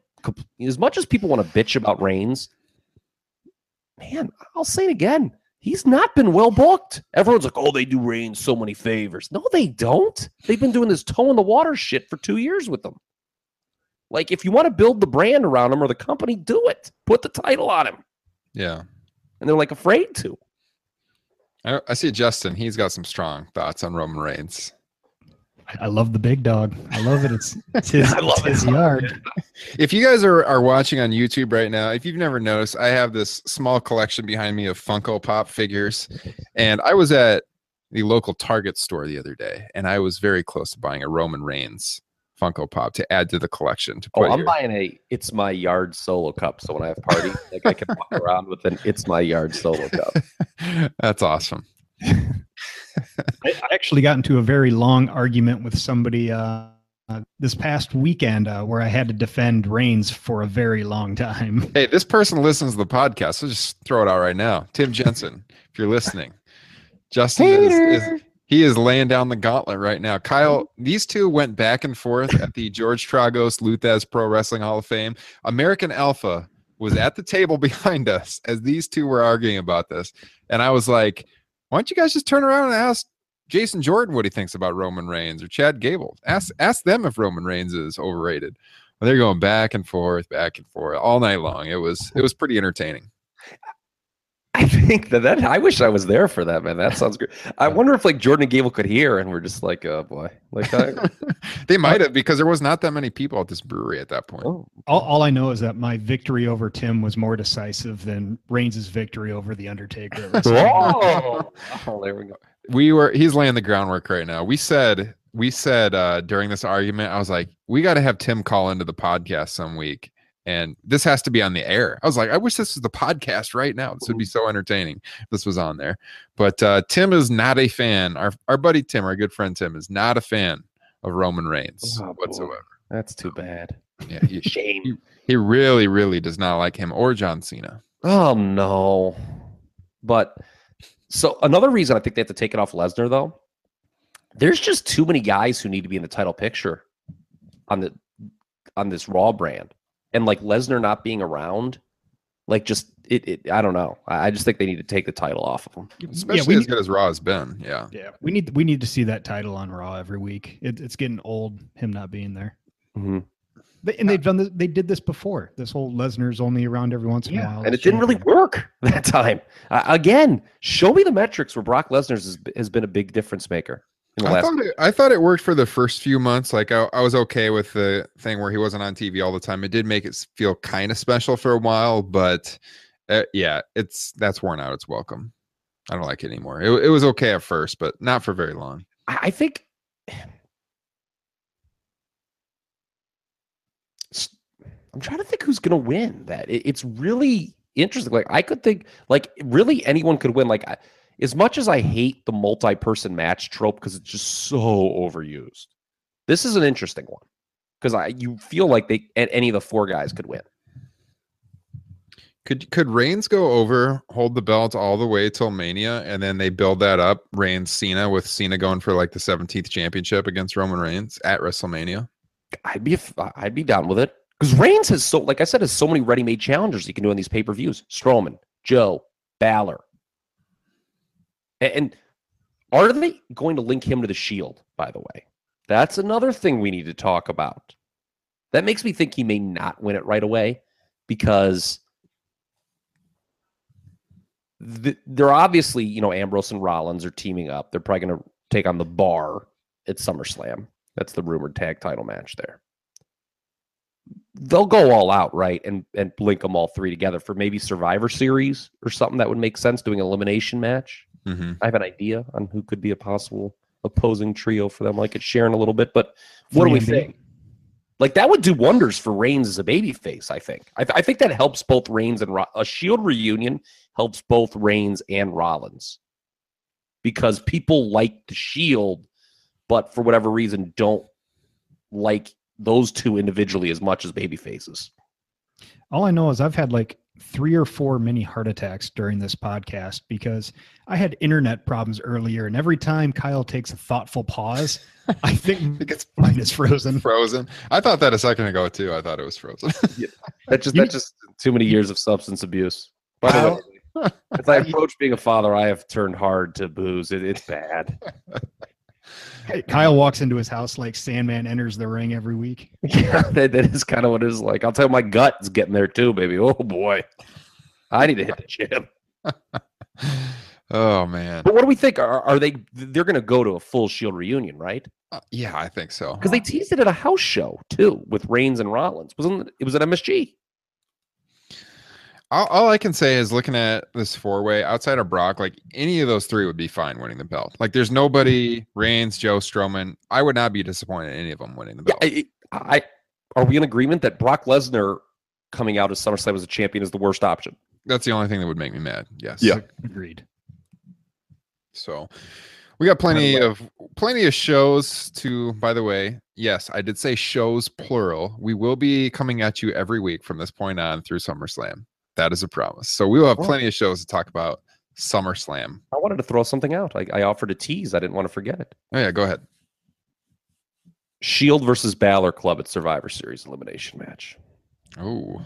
as much as people want to bitch about Reigns, man, I'll say it again. He's not been well booked. Everyone's like, "Oh, they do Reigns so many favors." No, they don't. They've been doing this toe in the water shit for two years with them. Like, if you want to build the brand around him or the company, do it. Put the title on him. Yeah, And they're like afraid to. I, I see Justin. He's got some strong thoughts on Roman Reigns. I love the big dog. I love it. It's, it's his, I love it's his it. yard. If you guys are, are watching on YouTube right now, if you've never noticed, I have this small collection behind me of Funko Pop figures. And I was at the local Target store the other day, and I was very close to buying a Roman Reigns Funko Pop to add to the collection. To Oh, I'm here. buying a It's My Yard solo cup. So when I have parties, like I can walk around with an It's My Yard solo cup. That's awesome. I I actually got into a very long argument with somebody uh, uh, this past weekend uh, where I had to defend Reigns for a very long time. Hey, this person listens to the podcast, so just throw it out right now. Tim Jensen, if you're listening, Justin is, is he is laying down the gauntlet right now. Kyle, these two went back and forth at the George Tragos Lou Thesz Pro Wrestling Hall of Fame. American Alpha was at the table behind us as these two were arguing about this, and I was like, "Why don't you guys just turn around and ask Jason Jordan what he thinks about Roman Reigns or Chad Gable? Ask ask them if Roman Reigns is overrated." They're going back and forth, back and forth all night long. It was it was pretty entertaining. I think that that I wish I was there for that, man. That sounds great. I wonder if like Jordan and Gable could hear, and we're just like, oh boy, like I, they might have because there was not that many people at this brewery at that point. oh, All, all I know is that my victory over Tim was more decisive than Reigns' victory over The Undertaker. at oh, oh, there we go. We were he's laying the groundwork right now. We said we said uh during this argument, I was like, we got to have Tim call into the podcast some week. And this has to be on the air. I was like, I wish this was the podcast right now. This would be so entertaining if this was on there. But uh, Tim is not a fan. Our our buddy Tim, our good friend Tim, is not a fan of Roman Reigns Oh, boy. whatsoever. That's too bad. Yeah, he, Shame. he really, really does not like him or John Cena. Oh no. But so another reason I think they have to take it off Lesnar though, there's just too many guys who need to be in the title picture on the on this Raw brand. And like Lesnar not being around, like just it, it I don't know. I I just think they need to take the title off of him. Especially we as need- good as Raw has been. Yeah. Yeah, we need we need to see that title on Raw every week. It, it's getting old him not being there. Mhm. They, and they've done this, they did this before. This whole Lesnar's only around every once in a while. And it didn't really work that time. Uh, again, show me the metrics where Brock Lesnar has, has been a big difference maker in the I last. thought, it, I thought it worked for the first few months. Like I, I was okay with the thing where he wasn't on TV all the time. It did make it feel kind of special for a while, but uh, yeah, it's that's worn out. It's welcome. I don't like it anymore. It, it was okay at first, but not for very long. I I think I'm trying to think who's going to win that. It- it's really interesting. Like I could think like really anyone could win. Like I, as much as I hate the multi-person match trope because it's just so overused. This is an interesting one because I you feel like they any of the four guys could win. Could could Reigns go over, hold the belt all the way till Mania, and then they build that up? Reigns Cena with Cena going for like the 17th championship against Roman Reigns at WrestleMania. I'd be I'd be down with it because Reigns has so like I said has so many ready-made challengers he can do on these pay-per-views. Strowman, Joe, Balor, and are they going to link him to the Shield? By the way, that's another thing we need to talk about. That makes me think he may not win it right away because th- they're obviously you know Ambrose and Rollins are teaming up. They're probably going to take on the Bar at SummerSlam. That's the rumored tag title match there. They'll go all out, right, and and link them all three together for maybe Survivor Series or something that would make sense. Doing an elimination match. Mm-hmm. I have an idea on who could be a possible opposing trio for them. Like it's Sharon a little bit, but what do we think? Like that would do wonders for Reigns as a baby face. I think. I, I think that helps both Reigns and Ro- a Shield reunion helps both Reigns and Rollins because people like the Shield, but for whatever reason don't like those two individually as much as baby faces. All I know is I've had like three or four mini heart attacks during this podcast because I had internet problems earlier, and every time Kyle takes a thoughtful pause, I think It gets mine is frozen. frozen. I thought that a second ago too. I thought it was frozen. That's just You- that's just too many years of substance abuse. By the way, as I approach being a father, I have turned hard to booze. It, it's bad. Kyle walks into his house like Sandman enters the ring every week. Yeah, that, that is kind of what it is like. I'll tell you, my gut is getting there too, baby. Oh boy, I need to hit the gym. oh man. But what do we think? Are, are they? They're going to go to a full Shield reunion, right? Uh, yeah, I think so. Because they teased it at a house show too with Reigns and Rollins. Wasn't it? it was at MSG? All, all I can say is looking at this four way outside of Brock, like any of those three would be fine winning the belt. Like there's nobody Reigns, Joe Strowman. I would not be disappointed in any of them winning the Yeah. belt. I, I are we in agreement that Brock Lesnar coming out as SummerSlam as a champion is the worst option? That's the only thing that would make me mad. Yes. Yeah. Agreed. So We got plenty of plenty of shows to by the way. Yes, I did say shows plural. We will be coming at you every week from this point on through SummerSlam. That is a promise. So we will have plenty of shows to talk about SummerSlam. I wanted to throw something out. I, I offered a tease. I didn't want to forget it. Oh yeah, go ahead. Shield versus Balor Club at Survivor Series elimination match. Oh.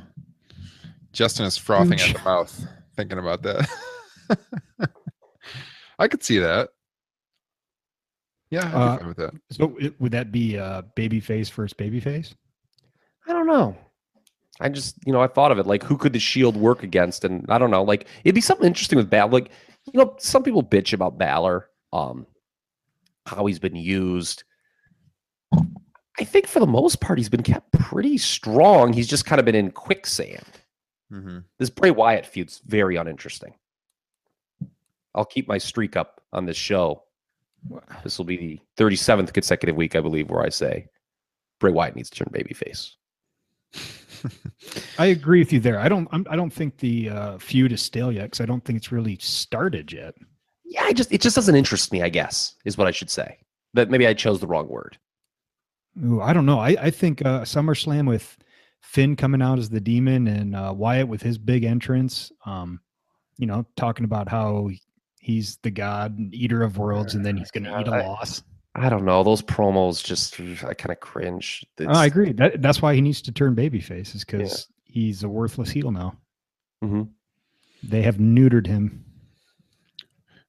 Justin is frothing at the mouth thinking about that. I could see that. Yeah, I'd be Uh, fine with that. So it, would that be uh, babyface versus babyface? I don't know. I just, you know, I thought of it like who could the Shield work against, and I don't know. Like it'd be something interesting with Balor. Like, you know, some people bitch about Balor, um, how he's been used. I think for the most part, he's been kept pretty strong. He's just kind of been in quicksand. hmm This Bray Wyatt feud's very uninteresting. I'll keep my streak up on this show. This will be the 37th consecutive week, I believe, where I say Bray Wyatt needs to turn babyface. I agree with you there. I don't. I'm, I don't think the uh, feud is stale yet because I don't think it's really started yet. Yeah, I just it just doesn't interest me. I guess is what I should say. That maybe I chose the wrong word. Ooh, I don't know. I, I think uh, SummerSlam with Finn coming out as the demon and uh, Wyatt with his big entrance. Um, you know, talking about how he's the god and eater of worlds, and then he's going to eat a loss. I don't know. Those promos just I kind of cringe. Oh, It's- I agree. That, that's why he needs to turn babyface, is because he's a worthless heel now. Mhm. They have neutered him.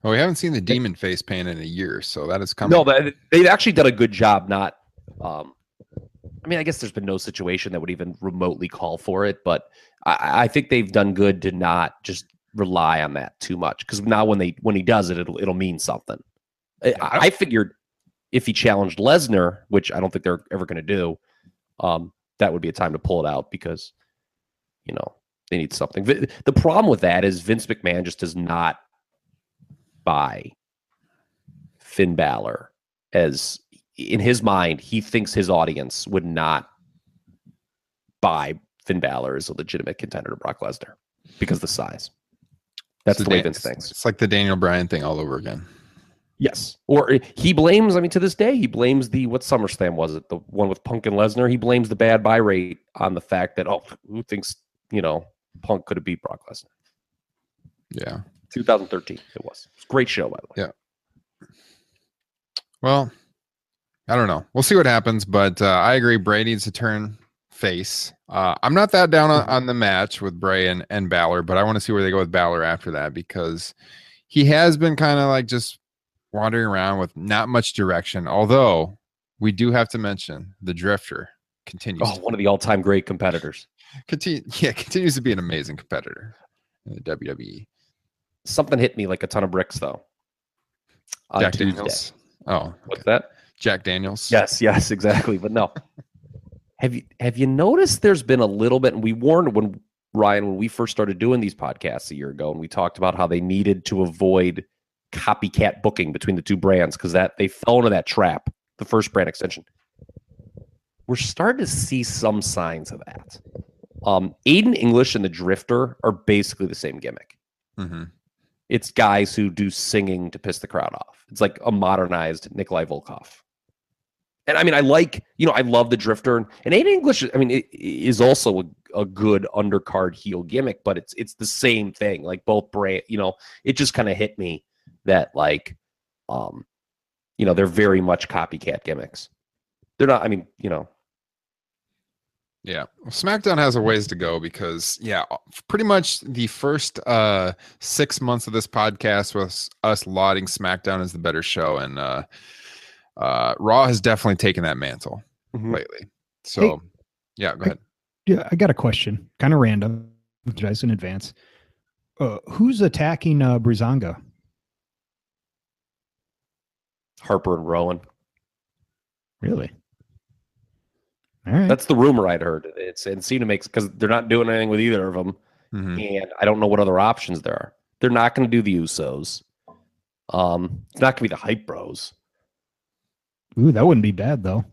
Well, we haven't seen the demon face paint in a year, so that is coming. No, but they've actually done a good job. Not, um, I mean, I guess there's been no situation that would even remotely call for it, but I, I think they've done good to not just rely on that too much. Because now when they when he does it, it'll it'll mean something. I, I figured if he challenged Lesnar, which I don't think they're ever going to do, um, that would be a time to pull it out because, you know, they need something. The problem with that is Vince McMahon just does not buy Finn Balor as in his mind, he thinks his audience would not buy Finn Balor as a legitimate contender to Brock Lesnar because of the size. That's the way Dan- Vince thinks. It's like the Daniel Bryan thing all over again. Yes. Or uh, he blames, I mean, to this day, he blames the, what SummerSlam was it? The one with Punk and Lesnar. He blames the bad buy rate on the fact that, oh, who thinks, you know, Punk could have beat Brock Lesnar? Yeah. 2013, it was. It was a great show, by the way. Yeah. Well, I don't know. We'll see what happens, but uh, I agree. Bray needs to turn face. Uh, I'm not that down on, on the match with Bray and, and Balor, but I want to see where they go with Balor after that because he has been kind of like just wandering around with not much direction. Although we do have to mention the Drifter continues. Oh, one of the all time great competitors. continue, yeah, continues to be an amazing competitor in the. WWE. Something hit me like a ton of bricks, though. Jack Tuesday. Daniels. Oh, What's that? Jack Daniels. Yes, yes, exactly. But no. have you have you noticed there's been a little bit, and we warned when Ryan, when we first started doing these podcasts a year ago, and we talked about how they needed to avoid copycat booking between the two brands because that they fell into that trap, the first brand extension. We're starting to see some signs of that. Um, Aiden English and the Drifter are basically the same gimmick. hmm It's guys who do singing to piss the crowd off. It's like a modernized Nikolai Volkov. And I mean, I like, you know, I love the Drifter and, and Aiden English. I mean, it is also a, a good undercard heel gimmick, but it's it's the same thing. Like both brand, you know, it just kind of hit me that like, um, you know, they're very much copycat gimmicks. They're not. I mean, you know, Yeah. SmackDown has a ways to go because, yeah, pretty much the first uh, six months of this podcast was us lauding SmackDown as the better show. And uh, uh, Raw has definitely taken that mantle Mhm. lately. So, yeah, go I- ahead. Yeah, I got a question, kind of random, just in advance. Uh, who's attacking uh, Breezango? Harper and Rowan. Really? All right. That's the rumor I'd heard. It's and seemed to make because they're not doing anything with either of them. Mhm. and I don't know what other options there are. They're not going to do the Usos. Um, it's not going to be the Hype Bros. Ooh, that wouldn't be bad though.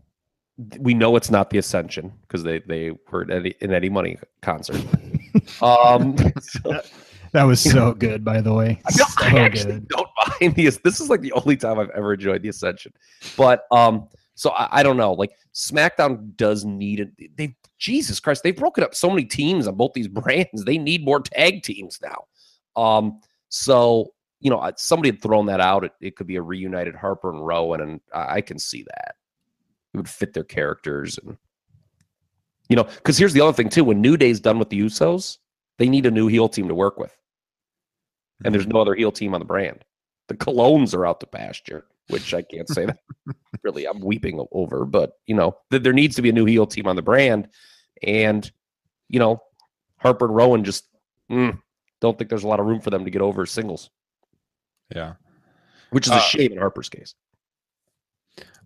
We know it's not the Ascension because they they were at Eddie, an Eddie Money concert. um, so- That was so good, by the way. I, know, I So actually good. don't the this is like the only time I've ever enjoyed the Ascension. But um, so I, I don't know. Like SmackDown does need it. They Jesus Christ, they've broken up so many teams on both these brands. They need more tag teams now. Um, so you know, somebody had thrown that out. It, it could be a reunited Harper and Rowan, and I, I can see that. It would fit their characters and you know, because here's the other thing too. When New Day's done with the Usos, they need a new heel team to work with. And there's no other heel team on the brand. The Colóns are out to pasture, which I can't say that really I'm weeping over, but you know, th- there needs to be a new heel team on the brand. And, you know, Harper and Rowan just mm, don't think there's a lot of room for them to get over singles, Yeah. which is a Uh, shame in Harper's case.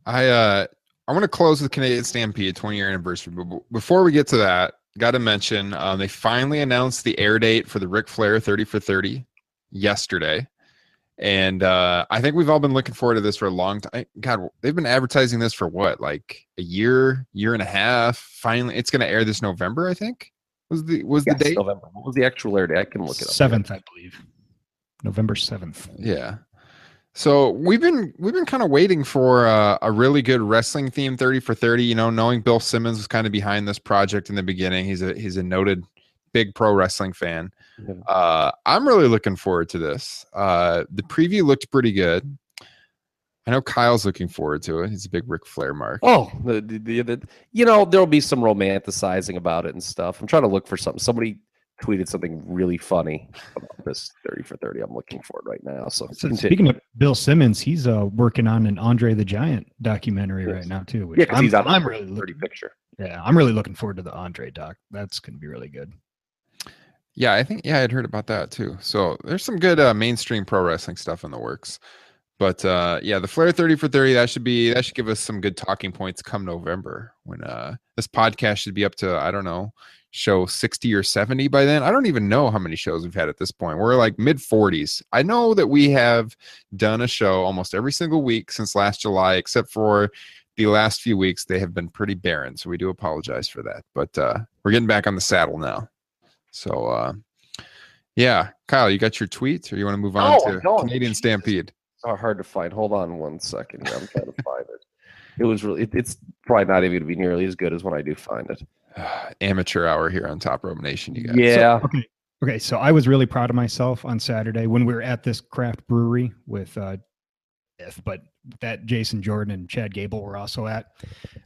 I uh I want to close with Canadian Stampede 20 year anniversary, but before we get to that, got to mention um, they finally announced the air date for the Ric Flair 30 for 30 yesterday, and uh, I think we've all been looking forward to this for a long time. God, they've been advertising this for what, like a year, year and a half. Finally, it's going to air this November, I think. Was the was Yes, the date? November. What was the actual air date? I can look it up. Seventh, I believe. November seventh. Yeah. So we've been we've been kind of waiting for uh, a really good wrestling theme 30 for 30, you know, knowing Bill Simmons was kind of behind this project in the beginning. He's a he's a noted big pro wrestling fan. Yeah. Uh, I'm really looking forward to this. Uh, the preview looked pretty good. I know Kyle's looking forward to it. He's a big Ric Flair mark. Oh, the, the, the, the- you know, there'll be some romanticizing about it and stuff. I'm trying to look for something. Somebody tweeted something really funny about this 30 for 30. I'm looking for it right now. So, So continue. speaking of Bill Simmons, he's uh, working on an Andre the Giant documentary Yes. right now too. which yeah, I'm, he's on I'm really 30 looking, picture. yeah, I'm really looking forward to the Andre doc. That's going to be really good. Yeah, I think yeah, I'd heard about that too. So there's some good uh, mainstream pro wrestling stuff in the works. But uh, yeah, the Flair 30 for 30, that should be that should give us some good talking points come November when uh this podcast should be up to, I don't know, show 60 or 70 by then. I don't even know how many shows we've had at this point. We're like mid 40s. I know that we have done a show almost every single week since last July, except for the last few weeks. They have been pretty barren. So we do apologize for that. But uh we're getting back on the saddle now. So uh yeah, Kyle, you got your tweets or you want to move on No, I to don't. Canadian Jesus. Stampede? It's hard to find. Hold on one second here. I'm trying to find it. It was really, it, it's probably not even going to be nearly as good as when I do find it. Amateur hour here on Top Rope Nation, you guys. Yeah. Okay. Okay. So I was really proud of myself on Saturday when we were at this craft brewery with, uh, if, but that Jason Jordan and Chad Gable were also at.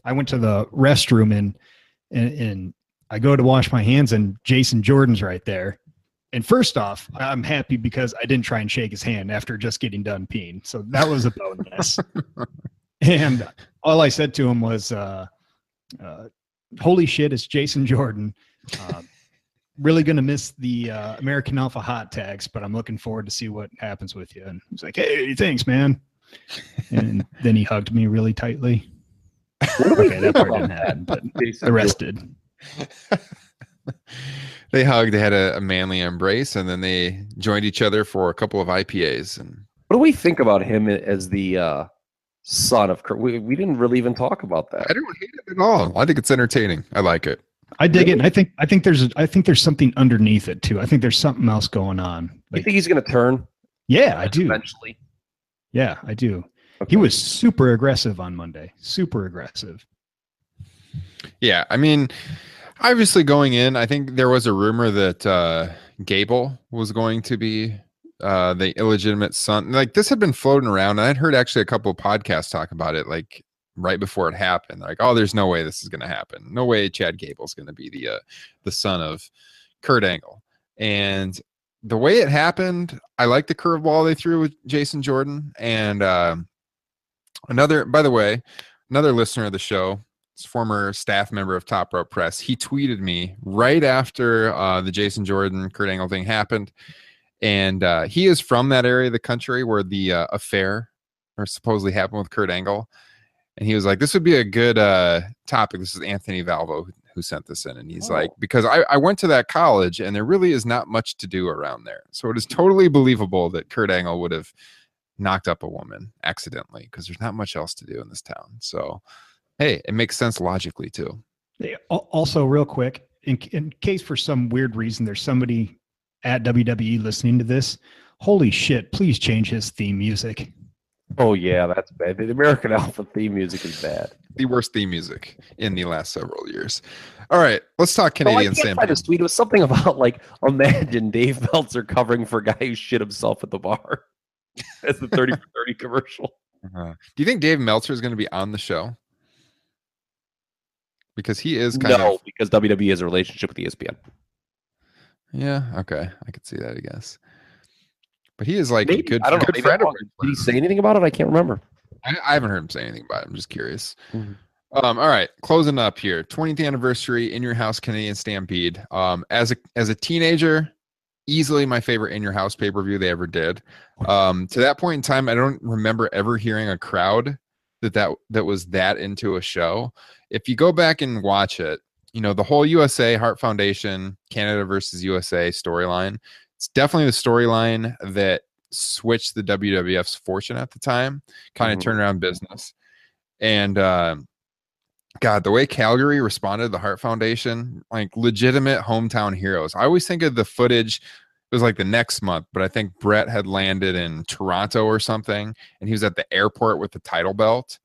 I went to the restroom and, and, and I go to wash my hands and Jason Jordan's right there. And first off, I'm happy because I didn't try and shake his hand after just getting done peeing. So that was a bonus. and all I said to him was, uh, uh, holy shit, it's Jason Jordan. Um, really going to miss the uh, American Alpha hot tags, but I'm looking forward to see what happens with you. And he's like, hey, thanks, man. And then he hugged me really tightly. Okay, that part didn't happen, but the rest did. they hugged, they had a, a manly embrace, and then they joined each other for a couple of IPAs. And What do we think about him as the uh, son of Kurt? We, we didn't really even talk about that. I don't hate it at all. I think it's entertaining. I like it. I dig it. And I think I think there's I think there's something underneath it too. I think there's something else going on. you think he's going to turn yeah, I do. eventually? Yeah, I do. Okay. He was super aggressive on Monday. Super aggressive. Yeah, I mean, obviously going in, I think there was a rumor that uh Gable was going to be uh the illegitimate son. Like this had been floating around, and I'd heard actually a couple podcasts talk about it, like right before it happened. Like, oh, there's no way this is gonna happen. No way Chad Gable's gonna be the uh the son of Kurt Angle. And the way it happened, I like the curveball they threw with Jason Jordan. And um another by the way, another listener of the show, former staff member of Top Rope Press, he tweeted me right after uh, the Jason Jordan Kurt Angle thing happened, and uh, he is from that area of the country where the uh, affair or supposedly happened with Kurt Angle, and he was like, "This would be a good uh, topic." This is Anthony Valvo who- sent this in, and he's like, Oh. "Because I, I went to that college, and there really is not much to do around there, so it is totally believable that Kurt Angle would have." knocked up a woman accidentally because there's not much else to do in this town so hey, it makes sense logically too. Also, real quick, in, in case for some weird reason there's somebody at WWE listening to this, Holy shit! Please change his theme music. Oh yeah, that's bad. The American Alpha theme music is bad. The worst theme music in the last several years. All right, let's talk No, I Canadian can't find Stampede. this tweet. It was something about like imagine Dave Meltzer covering for a guy who shit himself at the bar. That's the 30 for 30 commercial. Uh, do you think Dave Meltzer is going to be on the show? Because he is kind No, of because WWE has a relationship with ESPN. yeah. Okay, I could see that. I guess, but he is like Maybe. good, I don't know. good Maybe friend Did he say anything about it? I can't remember. I, I haven't heard him say anything about it. I'm just curious. Mhm. Um, all right, closing up here. 20th anniversary in your house Canadian Stampede. Um, as a as a teenager, easily my favorite in your house pay per view they ever did. Um, to that point in time, I don't remember ever hearing a crowd that that that was that into a show. If you go back and watch it, you know the whole USA Heart Foundation Canada versus USA storyline. It's definitely the storyline that switched the WWF's fortune at the time, kind of Mhm. turned around business. And uh, God, the way Calgary responded to the Heart Foundation, like legitimate hometown heroes. I always think of the footage. It was like the next month, but I think Bret had landed in Toronto or something, and he was at the airport with the title belt.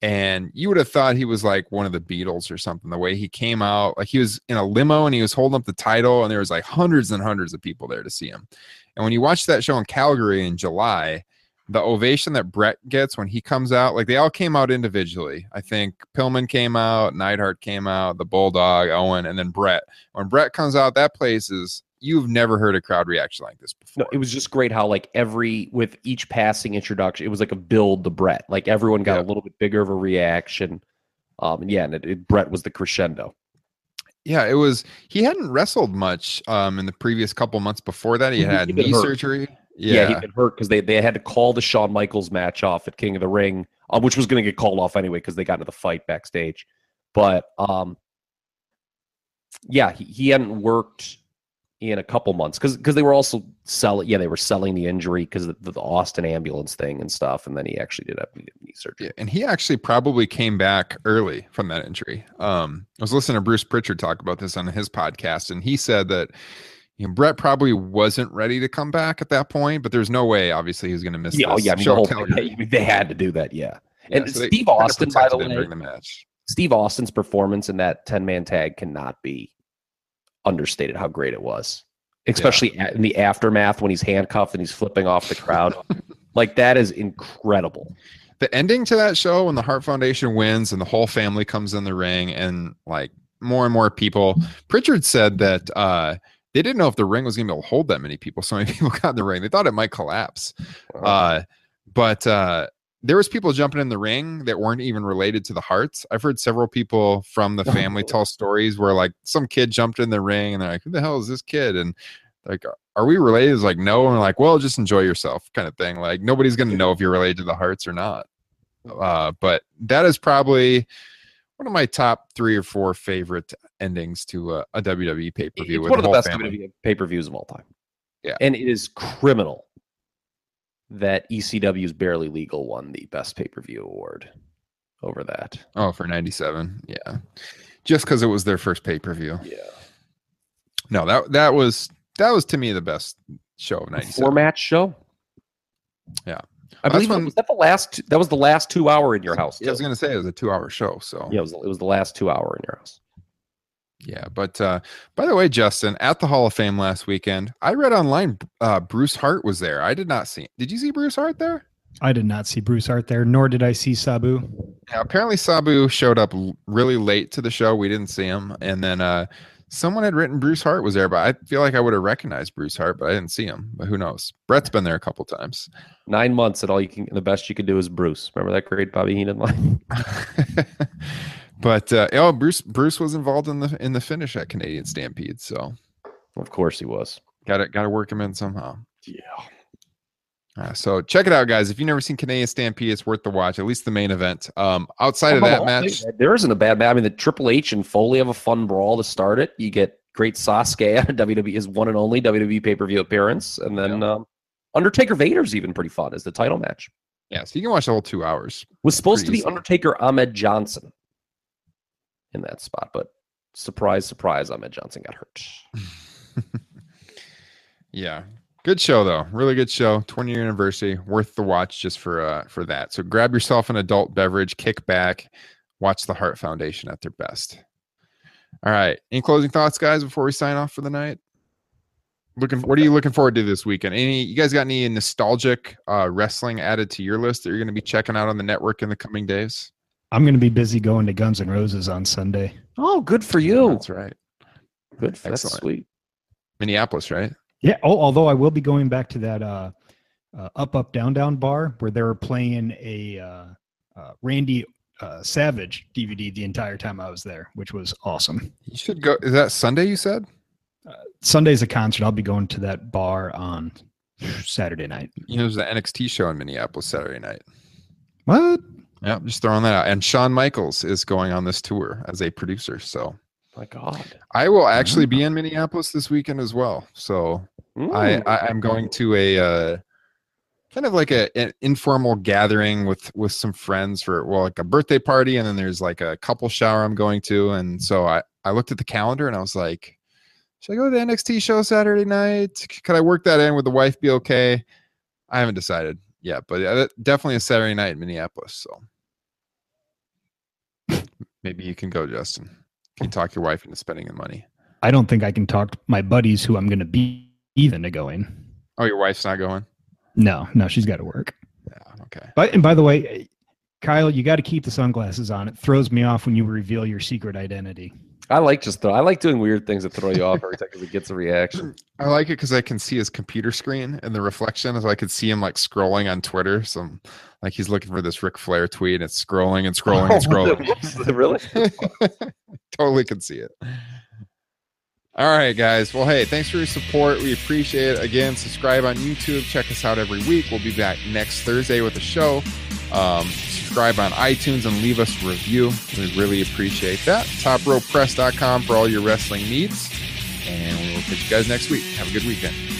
And you would have thought he was like one of the Beatles or something. The way he came out, like he was in a limo and he was holding up the title, and there was like hundreds and hundreds of people there to see him. And when you watch that show in Calgary in July, the ovation that Bret gets when he comes out, like they all came out individually. I think Pillman came out, Neidhart came out, the Bulldog, Owen, and then Bret. When Bret comes out, that place is you've never heard a crowd reaction like this before. No, it was just great how like every with each passing introduction, it was like a build to Bret. Like everyone got Yeah. a little bit bigger of a reaction. Um, and yeah, and it, it, Bret was the crescendo. yeah, it was. He hadn't wrestled much um, in the previous couple months before that. He He- had knee hurt. surgery. Yeah, Yeah, he'd been hurt because they, they had to call the Shawn Michaels match off at King of the Ring, um, which was going to get called off anyway because they got into the fight backstage. But um, yeah, he, he hadn't worked in a couple months because because they were also selling. Yeah, they were selling the injury because of the, the Austin ambulance thing and stuff, and then he actually did have knee surgery. Yeah, and he actually probably came back early from that injury. Um, I was listening to Bruce Pritchard talk about this on his podcast, and he said that you know, Bret probably wasn't ready to come back at that point, but there's no way, obviously, he was going to miss. Yeah, oh yeah, I mean, the whole thing, they had to do that. Yeah, Yeah, and so Steve Austin, by the way, the match. Steve Austin's performance in that 10 man tag cannot be understated how great it was, especially a- in the aftermath when he's handcuffed and he's flipping off the crowd. like, that is incredible. the ending to that show when the Heart Foundation wins and the whole family comes in the ring and like more and more people. Pritchard said that uh, they didn't know if the ring was going to be able to hold that many people. So many people got in the ring. They thought it might collapse. Uh, but uh, there was people jumping in the ring that weren't even related to the Hearts. I've heard several people from the family tell stories where like some kid jumped in the ring and they're like, "Who the hell is this kid?" And like, are we related? It's like, no. And we're like, well, just enjoy yourself, kind of thing. Like nobody's gonna know if you're related to the Hearts or not. Uh, but that is probably one of my top three or four favorite endings to a, a WWE pay per view. It's one of the best pay per views of all time. Yeah. And it is criminal that ECW's Barely Legal won the best pay per view award over that. Oh, for '97, yeah, just because it was their first pay per view. Yeah. No, that that was that was to me the best show of 97. Four '97. match show. Yeah. I That's believe that- when- was that the last. That was the last two hour in your house. Yeah, I was gonna say it was a two hour show. So Yeah, it was, it was the last two hour in your house. Yeah, but uh, by the way, Justin, at the Hall of Fame last weekend, I read online uh, Bruce Hart was there. I did not see. Did you see Bruce Hart there? I did not see Bruce Hart there, nor did I see Sabu. Yeah, apparently Sabu showed up really late to the show. We didn't see him, and then uh, someone had written Bruce Hart was there, but I feel like I would have recognized Bruce Hart, but I didn't see him. But who knows? Bret's been there a couple times. Nine months, and all you can. The best you can do is Bruce. Remember that great Bobby Heenan line? but uh, oh, Bruce Bruce was involved in the in the finish at Canadian Stampede, so of course he was. got to got to work him in somehow. Yeah. Uh, so check it out, guys. If you've never seen Canadian Stampede, it's worth the watch. At least the main event. Um, outside of that match, there isn't a bad match. I mean, the Triple H and Foley have a fun brawl to start it. You get great Sasuke WWE his one and only WWE pay per view appearance, and then um, Undertaker Vader's even pretty fun as the title match. yeah, so you can watch the whole two hours. Was supposed to be. Undertaker Ahmed Johnson in that spot, but surprise, surprise, Ahmed Johnson got hurt. Yeah, Good show though. Really good show. 20 year anniversary. Worth the watch just for uh for that. So grab yourself an adult beverage, kick back, watch the Heart Foundation at their best. All right. Any closing thoughts, guys, before we sign off for the night? Looking what are you looking forward to this weekend? Any you guys got any nostalgic uh wrestling added to your list that you're gonna be checking out on the network in the coming days? I'm going to be busy going to Guns N' Roses on Sunday. Oh, good for you. That's right. Good. That's Excellent. sweet. Minneapolis, right? Yeah. Oh, although I will be going back to that uh, uh, up, up, down, down bar where they were playing a uh, uh, Randy uh, Savage DVD the entire time I was there, which was awesome. You should go. Is that Sunday you said? Sunday's a concert. I'll be going to that bar on Saturday night. You know, there's the NXT show in Minneapolis Saturday night. What? Yeah, just throwing that out. And Shawn Michaels is going on this tour as a producer. So My God. I will actually be in Minneapolis this weekend as well. So I. I I'm going to a uh, kind of like a an informal gathering with with some friends for well like a birthday party and then there's like a couple shower I'm going to and so I I looked at the calendar and I was like should I go to the NXT show Saturday night? Could I work that in? Would the wife be okay? I haven't decided yet, but definitely a Saturday night in Minneapolis. So maybe you can go, Justin. Can you talk your wife into spending the money? I don't think I can talk my buddies who I'm going to be even to going. Oh, your wife's not going. No, no, she's got to work. Yeah. Okay. But and by the way, Kyle, you got to keep the sunglasses on. It throws me off when you reveal your secret identity. I like just throw. I like doing weird things that throw you off every time because it gets a reaction. I like it because I can see his computer screen and the reflection, so I could see him like scrolling on Twitter. So I'm- like he's looking for this Ric Flair tweet, and it's scrolling and scrolling and oh, scrolling. Really? totally can see it. All right, guys. Well, hey, thanks for your support. We appreciate it. Again, subscribe on YouTube. Check us out every week. We'll be back next Thursday with a show. Um, subscribe on iTunes and leave us a review. We really appreciate that. TopRopePress.com for all your wrestling needs. And we'll catch you guys next week. Have a good weekend.